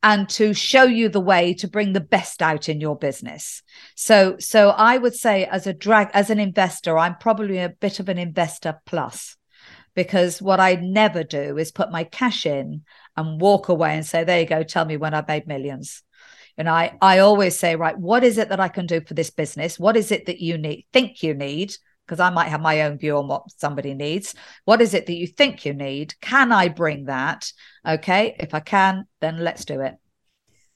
and to show you the way to bring the best out in your business. So so I would say as a drag as an investor I'm probably a bit of an investor plus because what I never do is put my cash in and walk away and say, there you go, tell me when I've made millions. And I, I always say, right, what is it that I can do for this business? What is it that you need, think you need? Because I might have my own view on what somebody needs. What is it that you think you need? Can I bring that? Okay. If I can, then let's do it.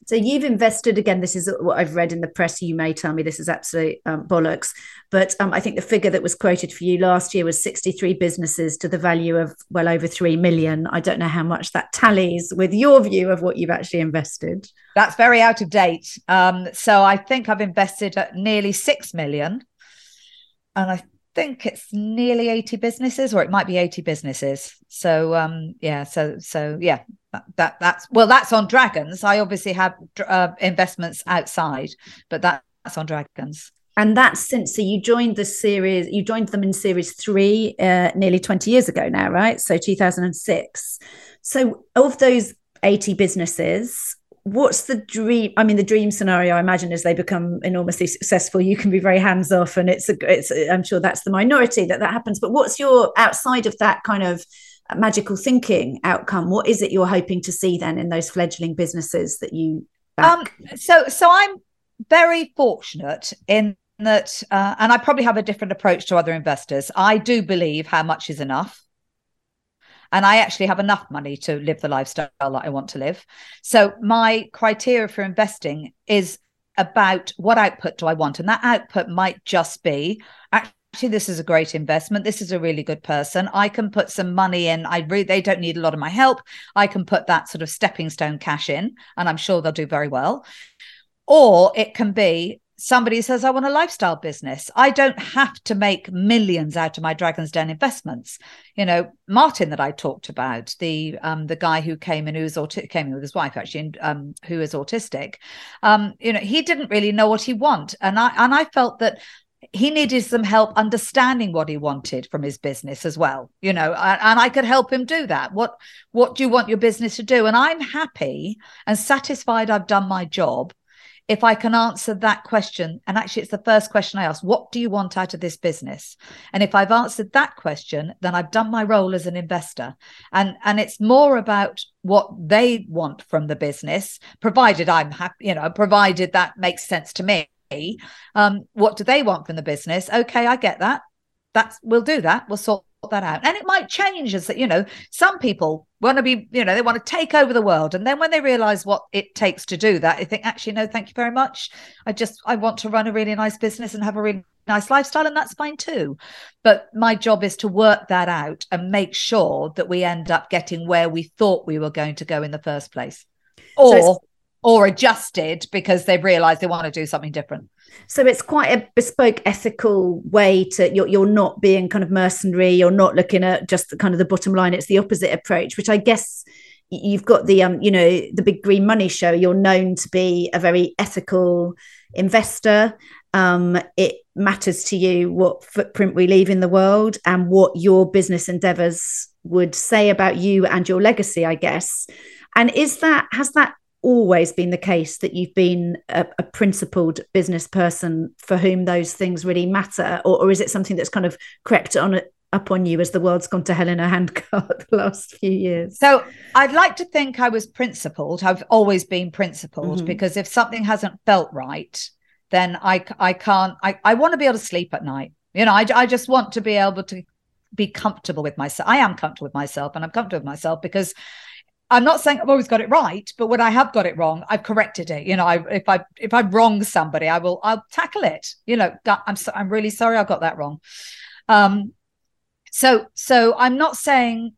So you've invested again. This is what I've read in the press. You may tell me this is absolute um, bollocks, but um, I think the figure that was quoted for you last year was 63 businesses to the value of well over three million. I don't know how much that tallies with your view of what you've actually invested. That's very out of date. Um, so I think I've invested at nearly six million, and I think it's nearly 80 businesses or it might be 80 businesses. So um yeah so so yeah that, that that's well that's on dragons. I obviously have uh, investments outside but that, that's on dragons. And that's since so you joined the series you joined them in series three uh, nearly 20 years ago now right? So 2006 so of those 80 businesses what's the dream i mean the dream scenario i imagine as they become enormously successful you can be very hands off and it's a it's i'm sure that's the minority that that happens. But what's your outside of that kind of magical thinking outcome what is it you're hoping to see then in those fledgling businesses that you back? um so so i'm very fortunate in that uh, and i probably have a different approach to other investors. I do believe how much is enough and I actually have enough money to live the lifestyle that I want to live. So my criteria for investing is about what output do I want? And that output might just be actually this is a great investment. This is a really good person. I can put some money in. I really they don't need a lot of my help. I can put that sort of stepping stone cash in, and I'm sure they'll do very well. Or it can be somebody says i want a lifestyle business. I don't have to make millions out of my dragon's den investments. You know martin that i talked about the um the guy who came in who was auti- came in with his wife actually and um who is autistic. Um you know he didn't really know what he want and i and i felt that he needed some help understanding what he wanted from his business as well you know and i could help him do that. What what do you want your business to do? And i'm happy and satisfied i've done my job if I can answer that question, and actually it's the first question I ask, what do you want out of this business? And if I've answered that question, then I've done my role as an investor. And and it's more about what they want from the business, provided I'm happy, you know, provided that makes sense to me. Um, what do they want from the business? Okay, I get that. That's we'll do that. We'll sort that out. And it might change as that, you know, some people want to be, you know, they want to take over the world. And then when they realize what it takes to do that, they think, actually, no, thank you very much. I just, I want to run a really nice business and have a really nice lifestyle. And that's fine too. But my job is to work that out and make sure that we end up getting where we thought we were going to go in the first place. Or, so or adjusted because they've realized they want to do something different. So it's quite a bespoke ethical way to you're you're not being kind of mercenary, you're not looking at just kind of the bottom line. It's the opposite approach, which I guess you've got the um you know the big green money show you're known to be a very ethical investor um it matters to you what footprint we leave in the world and what your business endeavors would say about you and your legacy i guess and is that has that always been the case that you've been a, a principled business person for whom those things really matter or, or, is it something that's kind of crept on up on you as the world's gone to hell in a handcart the last few years? So I'd like to think I was principled. I've always been principled mm-hmm. because if something hasn't felt right, then I I can't. I I want to be able to sleep at night. You know, I I just want to be able to be comfortable with myself. I am comfortable with myself, and I'm comfortable with myself because I'm not saying I've always got it right, but when I have got it wrong, I've corrected it. You know, I, if I if I wrong somebody, I will I'll tackle it. You know, I'm so, I'm really sorry I got that wrong. Um, so so I'm not saying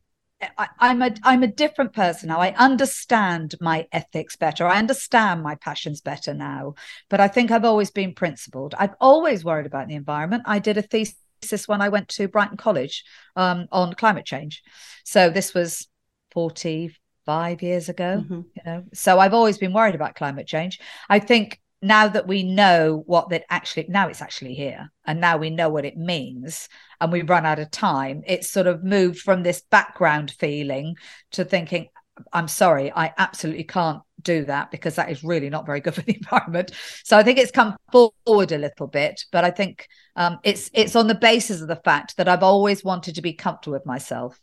I, I'm a I'm a different person now. I understand my ethics better. I understand my passions better now. But I think I've always been principled. I've always worried about the environment. I did a thesis when I went to Brighton College um, on climate change. So this was 40 five years ago mm-hmm. you know? So i've always been worried about climate change. I think now that we know what that actually now it's actually here and now we know what it means and we've run out of time it's sort of moved from this background feeling to thinking i'm sorry i absolutely can't do that because that is really not very good for the environment. So i think it's come forward a little bit but i think um, it's it's on the basis of the fact that i've always wanted to be comfortable with myself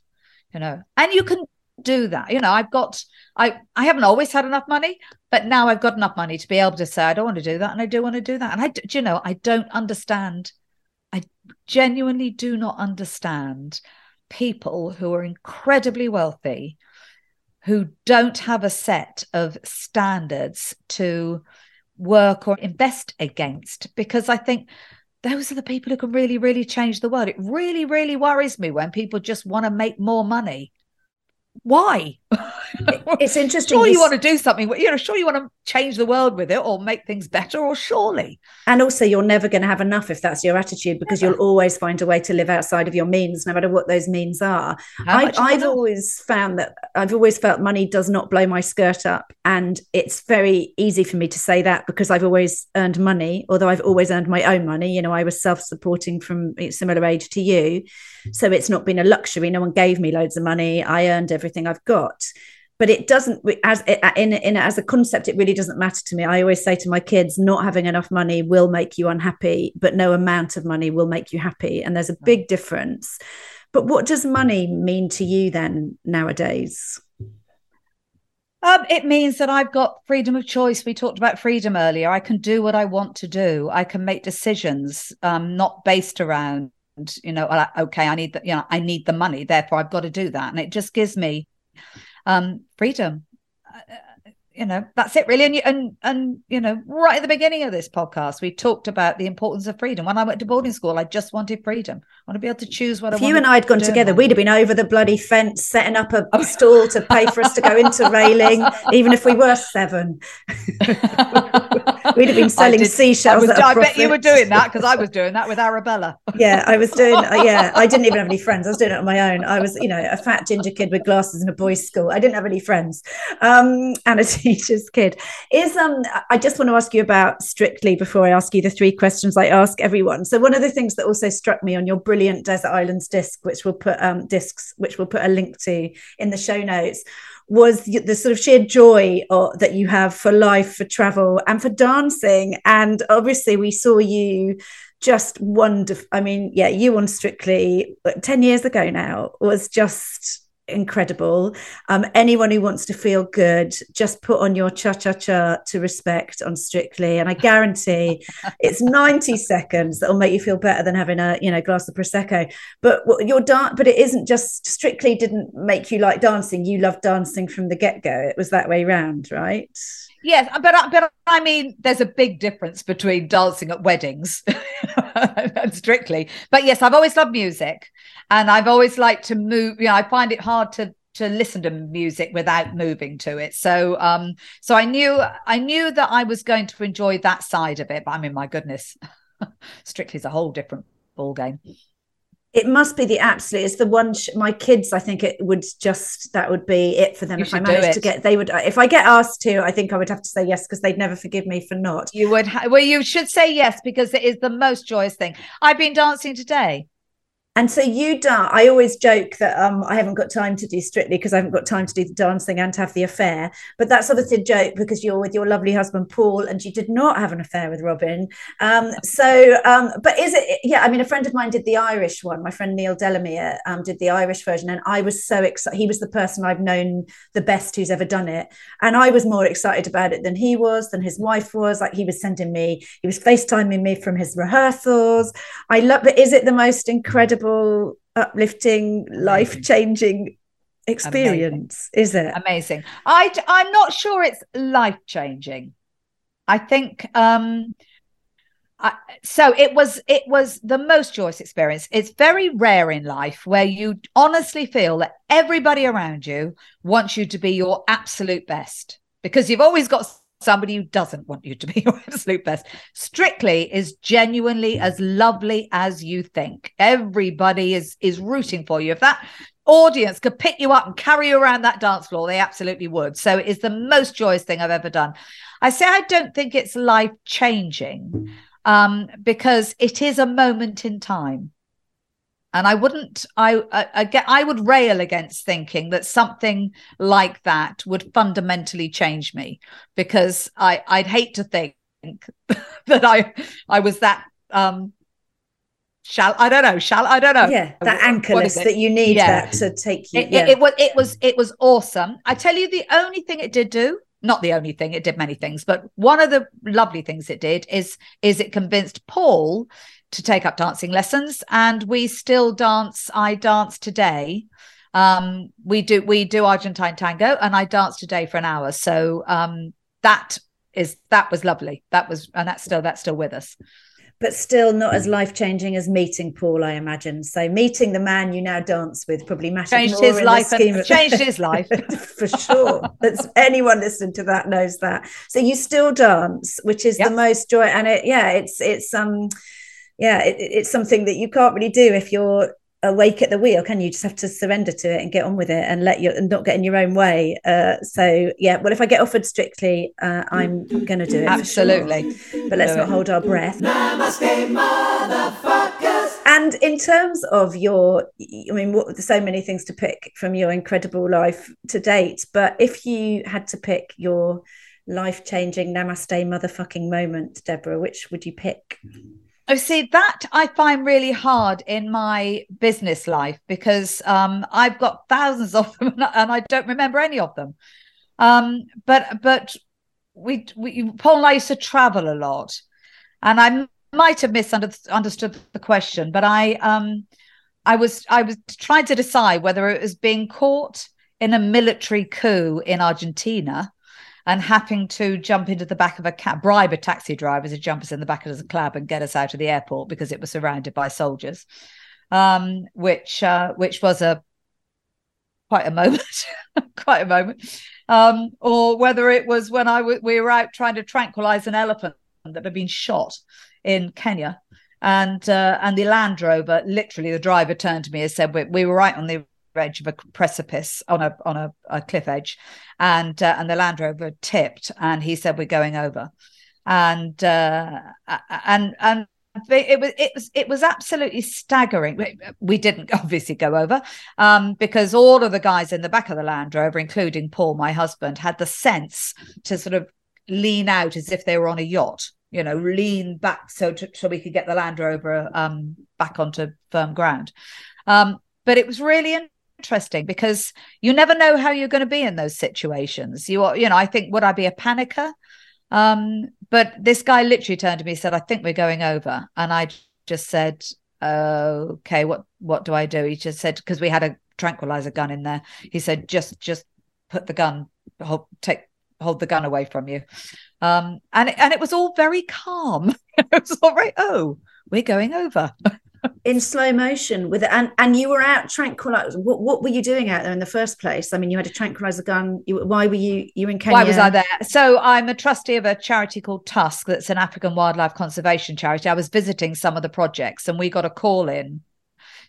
you know? And you can do that. You know, I've got I I haven't always had enough money, but now I've got enough money to be able to say I don't want to do that and I do want to do that. And I do you know, I don't understand. I genuinely do not understand people who are incredibly wealthy who don't have a set of standards to work or invest against because I think those are the people who can really, really change the world. It really, really worries me when people just want to make more money why? It's interesting. Sure, you want to do something. You know, sure, you want to change the world with it or make things better, or surely. And also, you're never going to have enough if that's your attitude, because you'll always find a way to live outside of your means, no matter what those means are. I, I've always found that I've always felt money does not blow my skirt up, and it's very easy for me to say that because I've always earned money, although I've always earned my own money. You know, I was self-supporting from a similar age to you, so it's not been a luxury. No one gave me loads of money. I earned everything I've got but it doesn't as in, in as a concept it really doesn't matter to me. I always say to my kids not having enough money will make you unhappy but no amount of money will make you happy. And there's a big difference. But what does money mean to you then nowadays? Um, it means that I've got freedom of choice. We talked about freedom earlier. I can do what I want to do. I can make decisions, um, not based around, you know, okay, I need the, you know, I need the money, therefore I've got to do that, and it just gives me um, freedom. You know, that's it really. And, you, and and you know, right at the beginning of this podcast, we talked about the importance of freedom. When I went to boarding school, I just wanted freedom. I want to be able to choose what if I. You and I had gone to together, we'd have been over the bloody fence, setting up a stall to pay for us to go into railing, even if we were seven. We'd have been selling did, seashells. I, was, I bet you were doing that because I was doing that with Arabella. yeah, I was doing. Uh, yeah, I didn't even have any friends. I was doing it on my own. I was, you know, a fat ginger kid with glasses in a boys' school. I didn't have any friends, um, and a teacher's kid. Is um, I just want to ask you about Strictly before I ask you the three questions I ask everyone. So one of the things that also struck me on your brilliant Desert Islands disc, which we'll put um discs, which we'll put a link to in the show notes was the sort of sheer joy or, that you have for life, for travel, and for dancing. And obviously, we saw you just wonderful. I mean, yeah, you on Strictly 10 years ago now was just incredible. Um, anyone who wants to feel good, just put on your cha cha cha to respect on Strictly, and I guarantee it's ninety seconds that will make you feel better than having a you know glass of prosecco. But your dance, but it isn't just Strictly didn't make you like dancing. You loved dancing from the get go. It was that way round, right? Yes, but but I mean, there's a big difference between dancing at weddings and strictly. But yes, I've always loved music, and I've always liked to move. You know, I find it hard to to listen to music without moving to it. So um, so I knew I knew that I was going to enjoy that side of it. But I mean, my goodness, strictly is a whole different ball game it must be the absolute it's the one sh- my kids i think it would just that would be it for them you if i managed to get they would uh, if i get asked to i think i would have to say yes because they'd never forgive me for not. You would ha- well you should say yes because it is the most joyous thing. I've been dancing today And so you done. I always joke that um, I haven't got time to do strictly because I haven't got time to do the dancing and to have the affair. But that's obviously a joke because you're with your lovely husband Paul, and you did not have an affair with Robin. Um, so, um, but is it? Yeah, I mean, a friend of mine did the Irish one. My friend Neil Delamere um, did the Irish version, and I was so excited. He was the person I've known the best who's ever done it, and I was more excited about it than he was, than his wife was. Like he was sending me, he was FaceTiming me from his rehearsals. I love. But is it the most incredible? Incredible, uplifting, life changing experience, Amazing. is it? Amazing. I, I'm not sure it's life changing. I think um, I, so it was it was the most joyous experience it's very rare in life where you honestly feel that everybody around you wants you to be your absolute best because you've always got somebody who doesn't want you to be your absolute best. Strictly is genuinely as lovely as you think. Everybody is is rooting for you. If that audience could pick you up and carry you around that dance floor, they absolutely would. So it is the most joyous thing I've ever done. I say I don't think it's life changing um, because it is a moment in time and i wouldn't I, I, I get i would rail against thinking that something like that would fundamentally change me because i i'd hate to think that i i was that um shall i don't know shall i don't know yeah that anchorless that you need yeah. that to take you it, yeah. it, it was it was it was awesome i tell you the only thing it did do not the only thing it did many things but one of the lovely things it did is is it convinced paul to take up dancing lessons and we still dance i dance today um, we do we do argentine tango and i dance today for an hour so um, that is that was lovely that was and that's still that's still with us but still not as life changing as meeting Paul, I imagine. So meeting the man you now dance with probably mattered changed his life. And, of... changed his life for sure. That's anyone listening to that knows that. So you still dance, which is yep. the most joy, and it yeah, it's it's um yeah, it, it's something that you can't really do if you're awake at the wheel can you? Just have to surrender to it and get on with it and let you and not get in your own way. Uh, so yeah well if i get offered strictly uh, i'm gonna do it absolutely sure. but let's do not it. hold our breath. Namaste, and in terms of your i mean what, there's so many things to pick from your incredible life to date but if you had to pick your life-changing namaste motherfucking moment deborah which would you pick Oh, see, that I find really hard in my business life because um, I've got thousands of them and I don't remember any of them. Um, but but we, we Paul and I used to travel a lot, and I might have misunderstood the question, but I um I was I was trying to decide whether it was being caught in a military coup in Argentina and having to jump into the back of a cab, bribe a taxi driver to jump us in the back of the cab and get us out of the airport because it was surrounded by soldiers, um, which uh, which was a quite a moment, quite a moment, um, or whether it was when I w- we were out trying to tranquilize an elephant that had been shot in Kenya. And uh, and the Land Rover, literally, the driver turned to me and said, "We, we were right on the edge of a precipice on a on a, a cliff edge, and uh, and the Land Rover tipped, and he said, "We're going over," and uh, and and it was it was it was absolutely staggering. We didn't obviously go over um, because all of the guys in the back of the Land Rover, including Paul, my husband, had the sense to sort of lean out as if they were on a yacht. You know, lean back so to, so we could get the Land Rover um, back onto firm ground. Um, but it was really interesting because you never know how you're going to be in those situations. You are, you know, I think would I be a panicker? Um, but this guy literally turned to me and said, "I think we're going over," and I just said, "Okay, what what do I do?" He just said because we had a tranquilizer gun in there. He said, "Just just put the gun, hold, take hold the gun away from you," um, and and it was all very calm. it was all right. Oh, we're going over. In slow motion with it and and you were out tranquilizer what, what were you doing out there in the first place? I mean you had a tranquilizer gun. You, why were you you in kenya? Why was i there? So i'm a trustee of a charity called tusk that's an african wildlife conservation charity. I was visiting some of the projects and we got a call in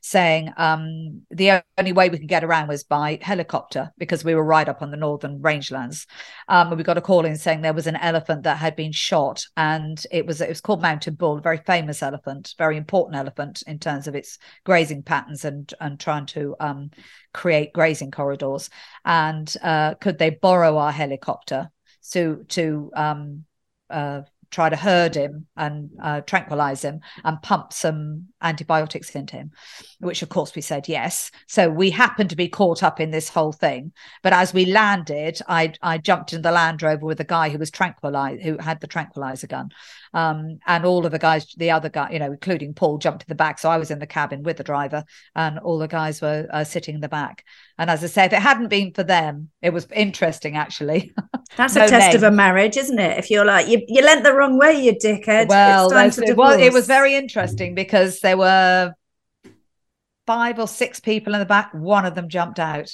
saying um, the only way we could get around was by helicopter because we were right up on the northern rangelands. Um, and we got a call in saying there was an elephant that had been shot, and it was it was called Mountain Bull, a very famous elephant, very important elephant in terms of its grazing patterns and and trying to um, create grazing corridors. And uh, could they borrow our helicopter to to um, uh, try to herd him and uh, tranquilize him and pump some antibiotics into him, which of course we said yes. So we happened to be caught up in this whole thing. But as we landed, I I jumped in the Land Rover with a guy who was tranquilized, who had the tranquilizer gun, um, and all of the guys, the other guy, you know, including Paul, jumped to the back. So I was in the cabin with the driver, and all the guys were uh, sitting in the back. And as I say, if it hadn't been for them, it was interesting actually. That's no a test name. of a marriage, isn't it? If you're like you, you leant the wrong way, you dickhead. Well, it was it was very interesting because there were five or six people in the back. One of them jumped out,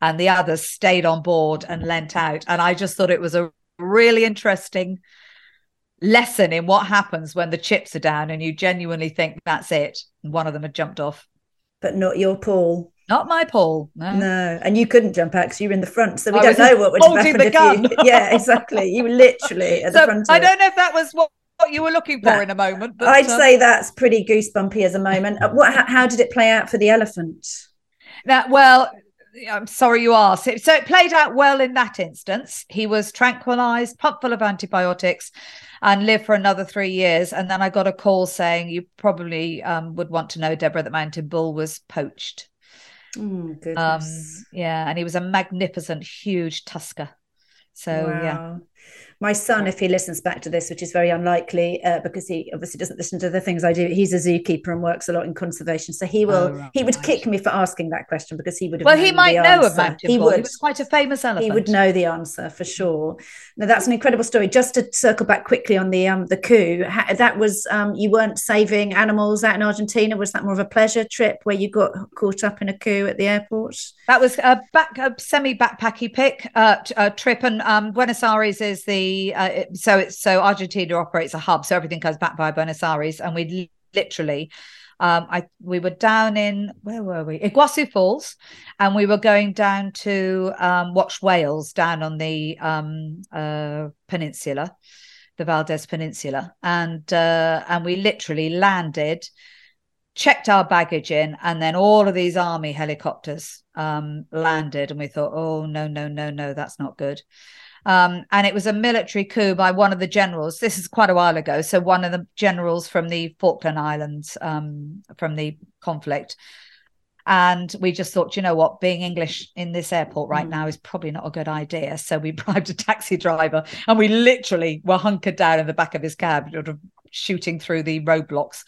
and the others stayed on board and leant out. And I just thought it was a really interesting lesson in what happens when the chips are down and you genuinely think that's it. And one of them had jumped off. But not your Paul. Not my Paul. No. No. And you couldn't jump out because you were in the front. So we I don't know what would have happened. if gun. You... yeah, exactly. You were literally at so the front. I don't know if that was what what you were looking for that, in a moment. But, I'd um... say that's pretty goosebumpy as a moment. Uh, what? How, how, did it play out for the elephant? That well, I'm sorry you asked. So it played out well in that instance. He was tranquilized, pumped full of antibiotics, and live for another three years. And then I got a call saying you probably um, would want to know, Deborah, that Mountain Bull was poached. Oh, um, yeah, and he was a magnificent, huge tusker. So wow. yeah, my son, if he listens back to this, which is very unlikely uh, because he obviously doesn't listen to the things I do, he's a zookeeper and works a lot in conservation. So he will, oh, right, he would right. kick me for asking that question because he would. Have Well, he might know about He would. He was quite a famous elephant. He would know the answer for sure. Now that's an incredible story. Just to circle back quickly on the um the coup, that was um you weren't saving animals out in Argentina. Was that more of a pleasure trip where you got caught up in a coup at the airport? That was a back a semi backpacky pick uh, uh, trip, and um, Buenos Aires is the uh, so it's so Argentina operates a hub, so everything goes back by Buenos Aires, and we literally. Um, I we were down in where were we? Iguazu Falls, and we were going down to um, watch whales down on the um, uh, peninsula, the Valdés Peninsula, and uh, and we literally landed, checked our baggage in, and then all of these army helicopters um, landed, and we thought, oh no no no no, that's not good. Um, and it was a military coup by one of the generals. This is quite a while ago. So one of the generals from the Falkland Islands, um, from the conflict. And we just thought, you know what, being English in this airport right mm. now is probably not a good idea. So we bribed a taxi driver and we literally were hunkered down in the back of his cab, sort of shooting through the roadblocks.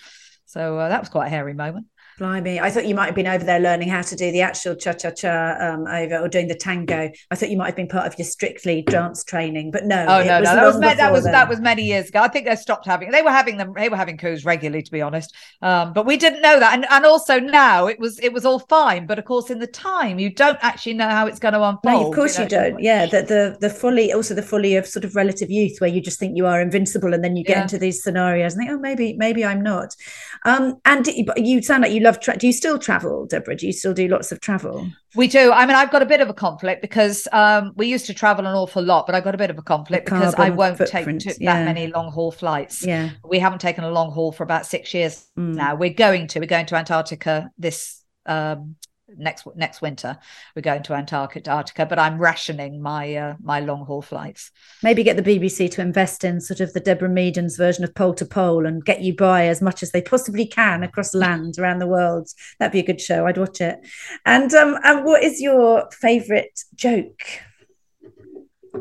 So uh, that was quite a hairy moment. Blimey, I thought you might have been over there learning how to do the actual cha cha cha um, over or doing the tango. I thought you might have been part of your strictly dance training, but no. Oh no, no, that was that was then. that was many years ago. I think they stopped having. They were having them. They were having coups regularly, to be honest. Um, but we didn't know that, and and also now it was it was all fine. But of course, in the time, you don't actually know how it's going to unfold. No, of course you, know? you don't. Yeah, the the the folly, also the folly of sort of relative youth, where you just think you are invincible, and then you get yeah. into these scenarios and think, oh, maybe maybe I'm not. Um, and you sound like you love. Tra- do you still travel, Deborah? Do you still do lots of travel? We do. I mean, I've got a bit of a conflict because um, we used to travel an awful lot, but I've got a bit of a conflict because I won't take yeah. that many long haul flights. Yeah, we haven't taken a long haul for about six years mm. now. We're going to. We're going to Antarctica this um, next next winter we're going to Antarctica, but I'm rationing my uh, my long haul flights. Maybe get the BBC to invest in sort of the Deborah Meaden's version of pole to pole and get you by as much as they possibly can across land around the world. That'd be a good show. I'd watch it. And um, and what is your favourite joke?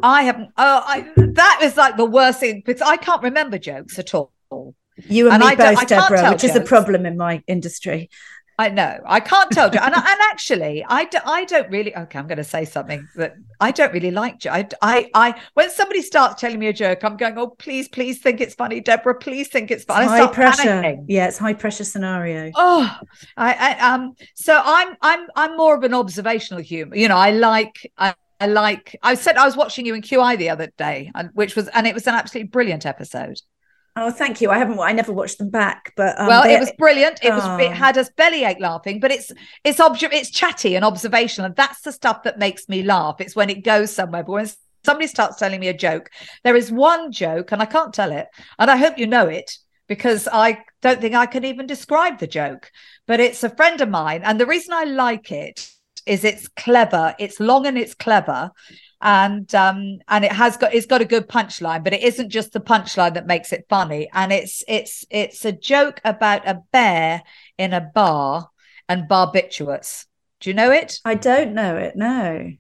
I haven't. Oh, I, that is like the worst thing because I can't remember jokes at all. You and, and me I both, Deborah, which jokes. is a problem in my industry. I know. I can't tell. and, and actually, I, do, I don't really. Okay, I'm going to say something that I don't really like. I, I, I, when somebody starts telling me a joke, I'm going, oh, please, please think it's funny, Deborah. Please think it's funny. It's high pressure. Panicking. Yeah, it's high pressure scenario. Oh, I, I, um. So I'm, I'm, I'm more of an observational humor. You know, I like, I, I like. I said I was watching you in QI the other day, and which was, and it was an absolutely brilliant episode. Oh, thank you. I haven't. I never watched them back, but um, well, it was brilliant. It oh. was. It oh. had us bellyache laughing, but it's it's obje- it's chatty and observational, and that's the stuff that makes me laugh. It's when it goes somewhere. But when somebody starts telling me a joke, there is one joke, and I can't tell it, and I hope you know it because I don't think I can even describe the joke. But it's a friend of mine, and the reason I like it is it's clever. It's long and it's clever, and um and it has got it's got a good punchline but it isn't just the punchline that makes it funny. And it's it's it's a joke about a bear in a bar and barbiturates. Do you know it? I don't know it no.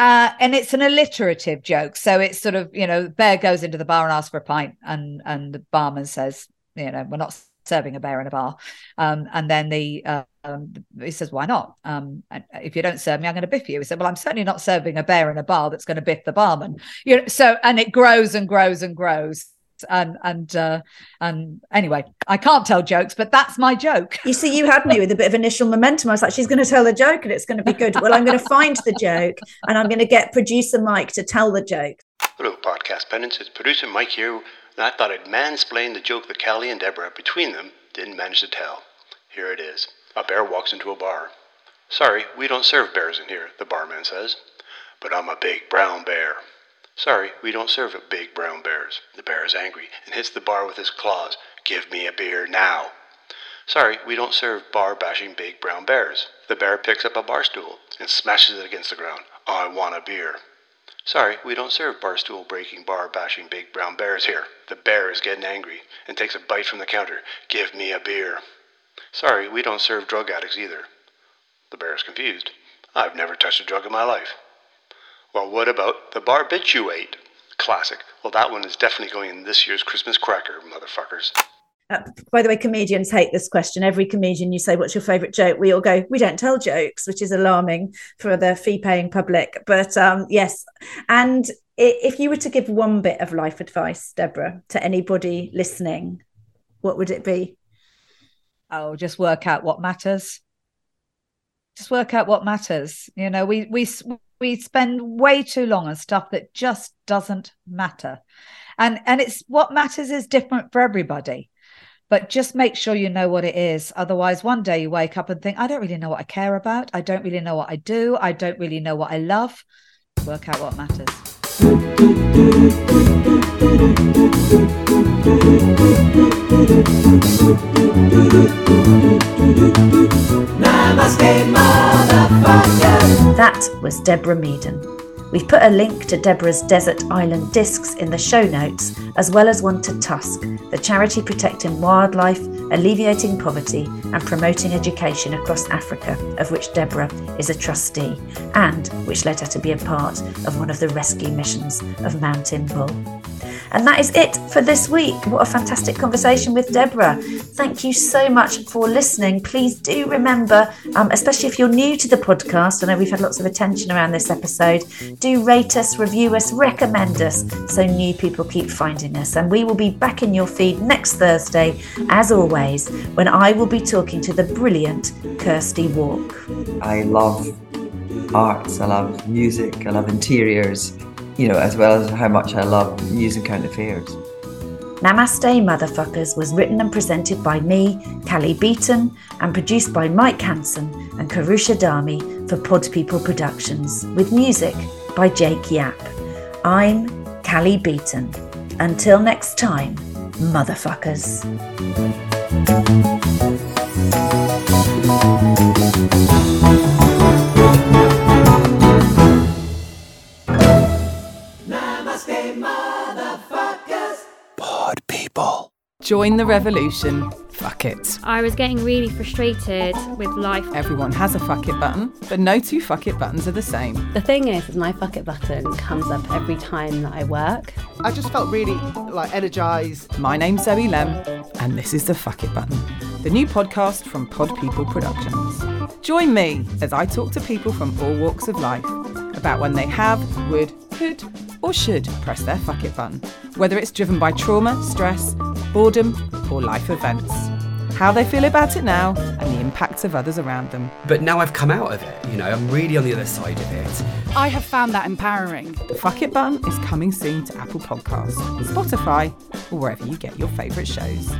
Uh, and it's an alliterative joke. So it's sort of you know bear goes into the bar and asks for a pint and and the barman says you know we're not serving a bear in a bar. Um, and then the uh, um, he says, "Why not? Um, if you don't serve me, I'm going to biff you." He said, "Well, I'm certainly not serving a bear in a bar that's going to biff the barman." You know, so and it grows and grows and grows. And and uh, and anyway, I can't tell jokes, but that's my joke. You see, you had me with a bit of initial momentum. I was like, she's going to tell the joke, and it's going to be good. Well, I'm going to find the joke, and I'm going to get producer Mike to tell the joke. Hello, podcast pennants. It's producer Mike here and I thought I'd mansplain the joke that Cally and Deborah, between them, didn't manage to tell. Here it is. A bear walks into a bar. Sorry, we don't serve bears in here, the barman says. But I'm a big brown bear. Sorry, we don't serve big brown bears. The bear is angry and hits the bar with his claws. Give me a beer now. Sorry, we don't serve bar bashing big brown bears. The bear picks up a bar stool and smashes it against the ground. I want a beer. Sorry, we don't serve barstool breaking, bar bashing big brown bears here. The bear is getting angry and takes a bite from the counter. Give me a beer. Sorry, we don't serve drug addicts either. The bear is confused. I've never touched a drug in my life. Well, what about the barbiturate? Classic. Well, that one is definitely going in this year's Christmas cracker, motherfuckers. Uh, by the way, comedians hate this question. Every comedian you say, What's your favorite joke? We all go, We don't tell jokes, which is alarming for the fee paying public. But um, yes. And if you were to give one bit of life advice, Deborah, to anybody listening, what would it be? Oh, just work out what matters. Just work out what matters. You know, we we we spend way too long on stuff that just doesn't matter, and and it's what matters is different for everybody but just make sure you know what it is. Otherwise, one day you wake up and think, I don't really know what I care about. I don't really know what I do. I don't really know what I love. Work out what matters. That was Deborah Meaden. We've put a link to Deborah's Desert Island discs in the show notes, as well as one to Tusk, the charity protecting wildlife, alleviating poverty, and promoting education across Africa, of which Deborah is a trustee, and which led her to be a part of one of the rescue missions of Mountain Bull. And that is it for this week. What a fantastic conversation with Deborah. Thank you so much for listening. Please do remember, um, especially if you're new to the podcast, I know we've had lots of attention around this episode, do rate us, review us, recommend us so new people keep finding us. And we will be back in your feed next Thursday, as always, when I will be talking to the brilliant Kirsty Wark. I love arts, I love music, I love interiors you know, as well as how much I love using current affairs. Namaste Motherfuckers was written and presented by me, Cally Beaton, and produced by Mike Hanson and Karusha Dami for Pod People Productions, with music by Jake Yapp. I'm Cally Beaton. Until next time, motherfuckers. Join the revolution. Fuck it. I was getting really frustrated with life. Everyone has a fuck it button, but no two fuck it buttons are the same. The thing is, is my fuck it button comes up every time that I work. I just felt really like energized. My name's Zoe Lem, and this is the fuck it button, the new podcast from Pod People Productions. Join me as I talk to people from all walks of life about when they have, would, could, or should press their fuck it button, whether it's driven by trauma, stress, boredom, or life events. How they feel about it now, and and the impacts of others around them. But now I've come out of it, you know, I'm really on the other side of it. I have found that empowering. The Fuck It button is coming soon to Apple Podcasts, Spotify, or wherever you get your favourite shows.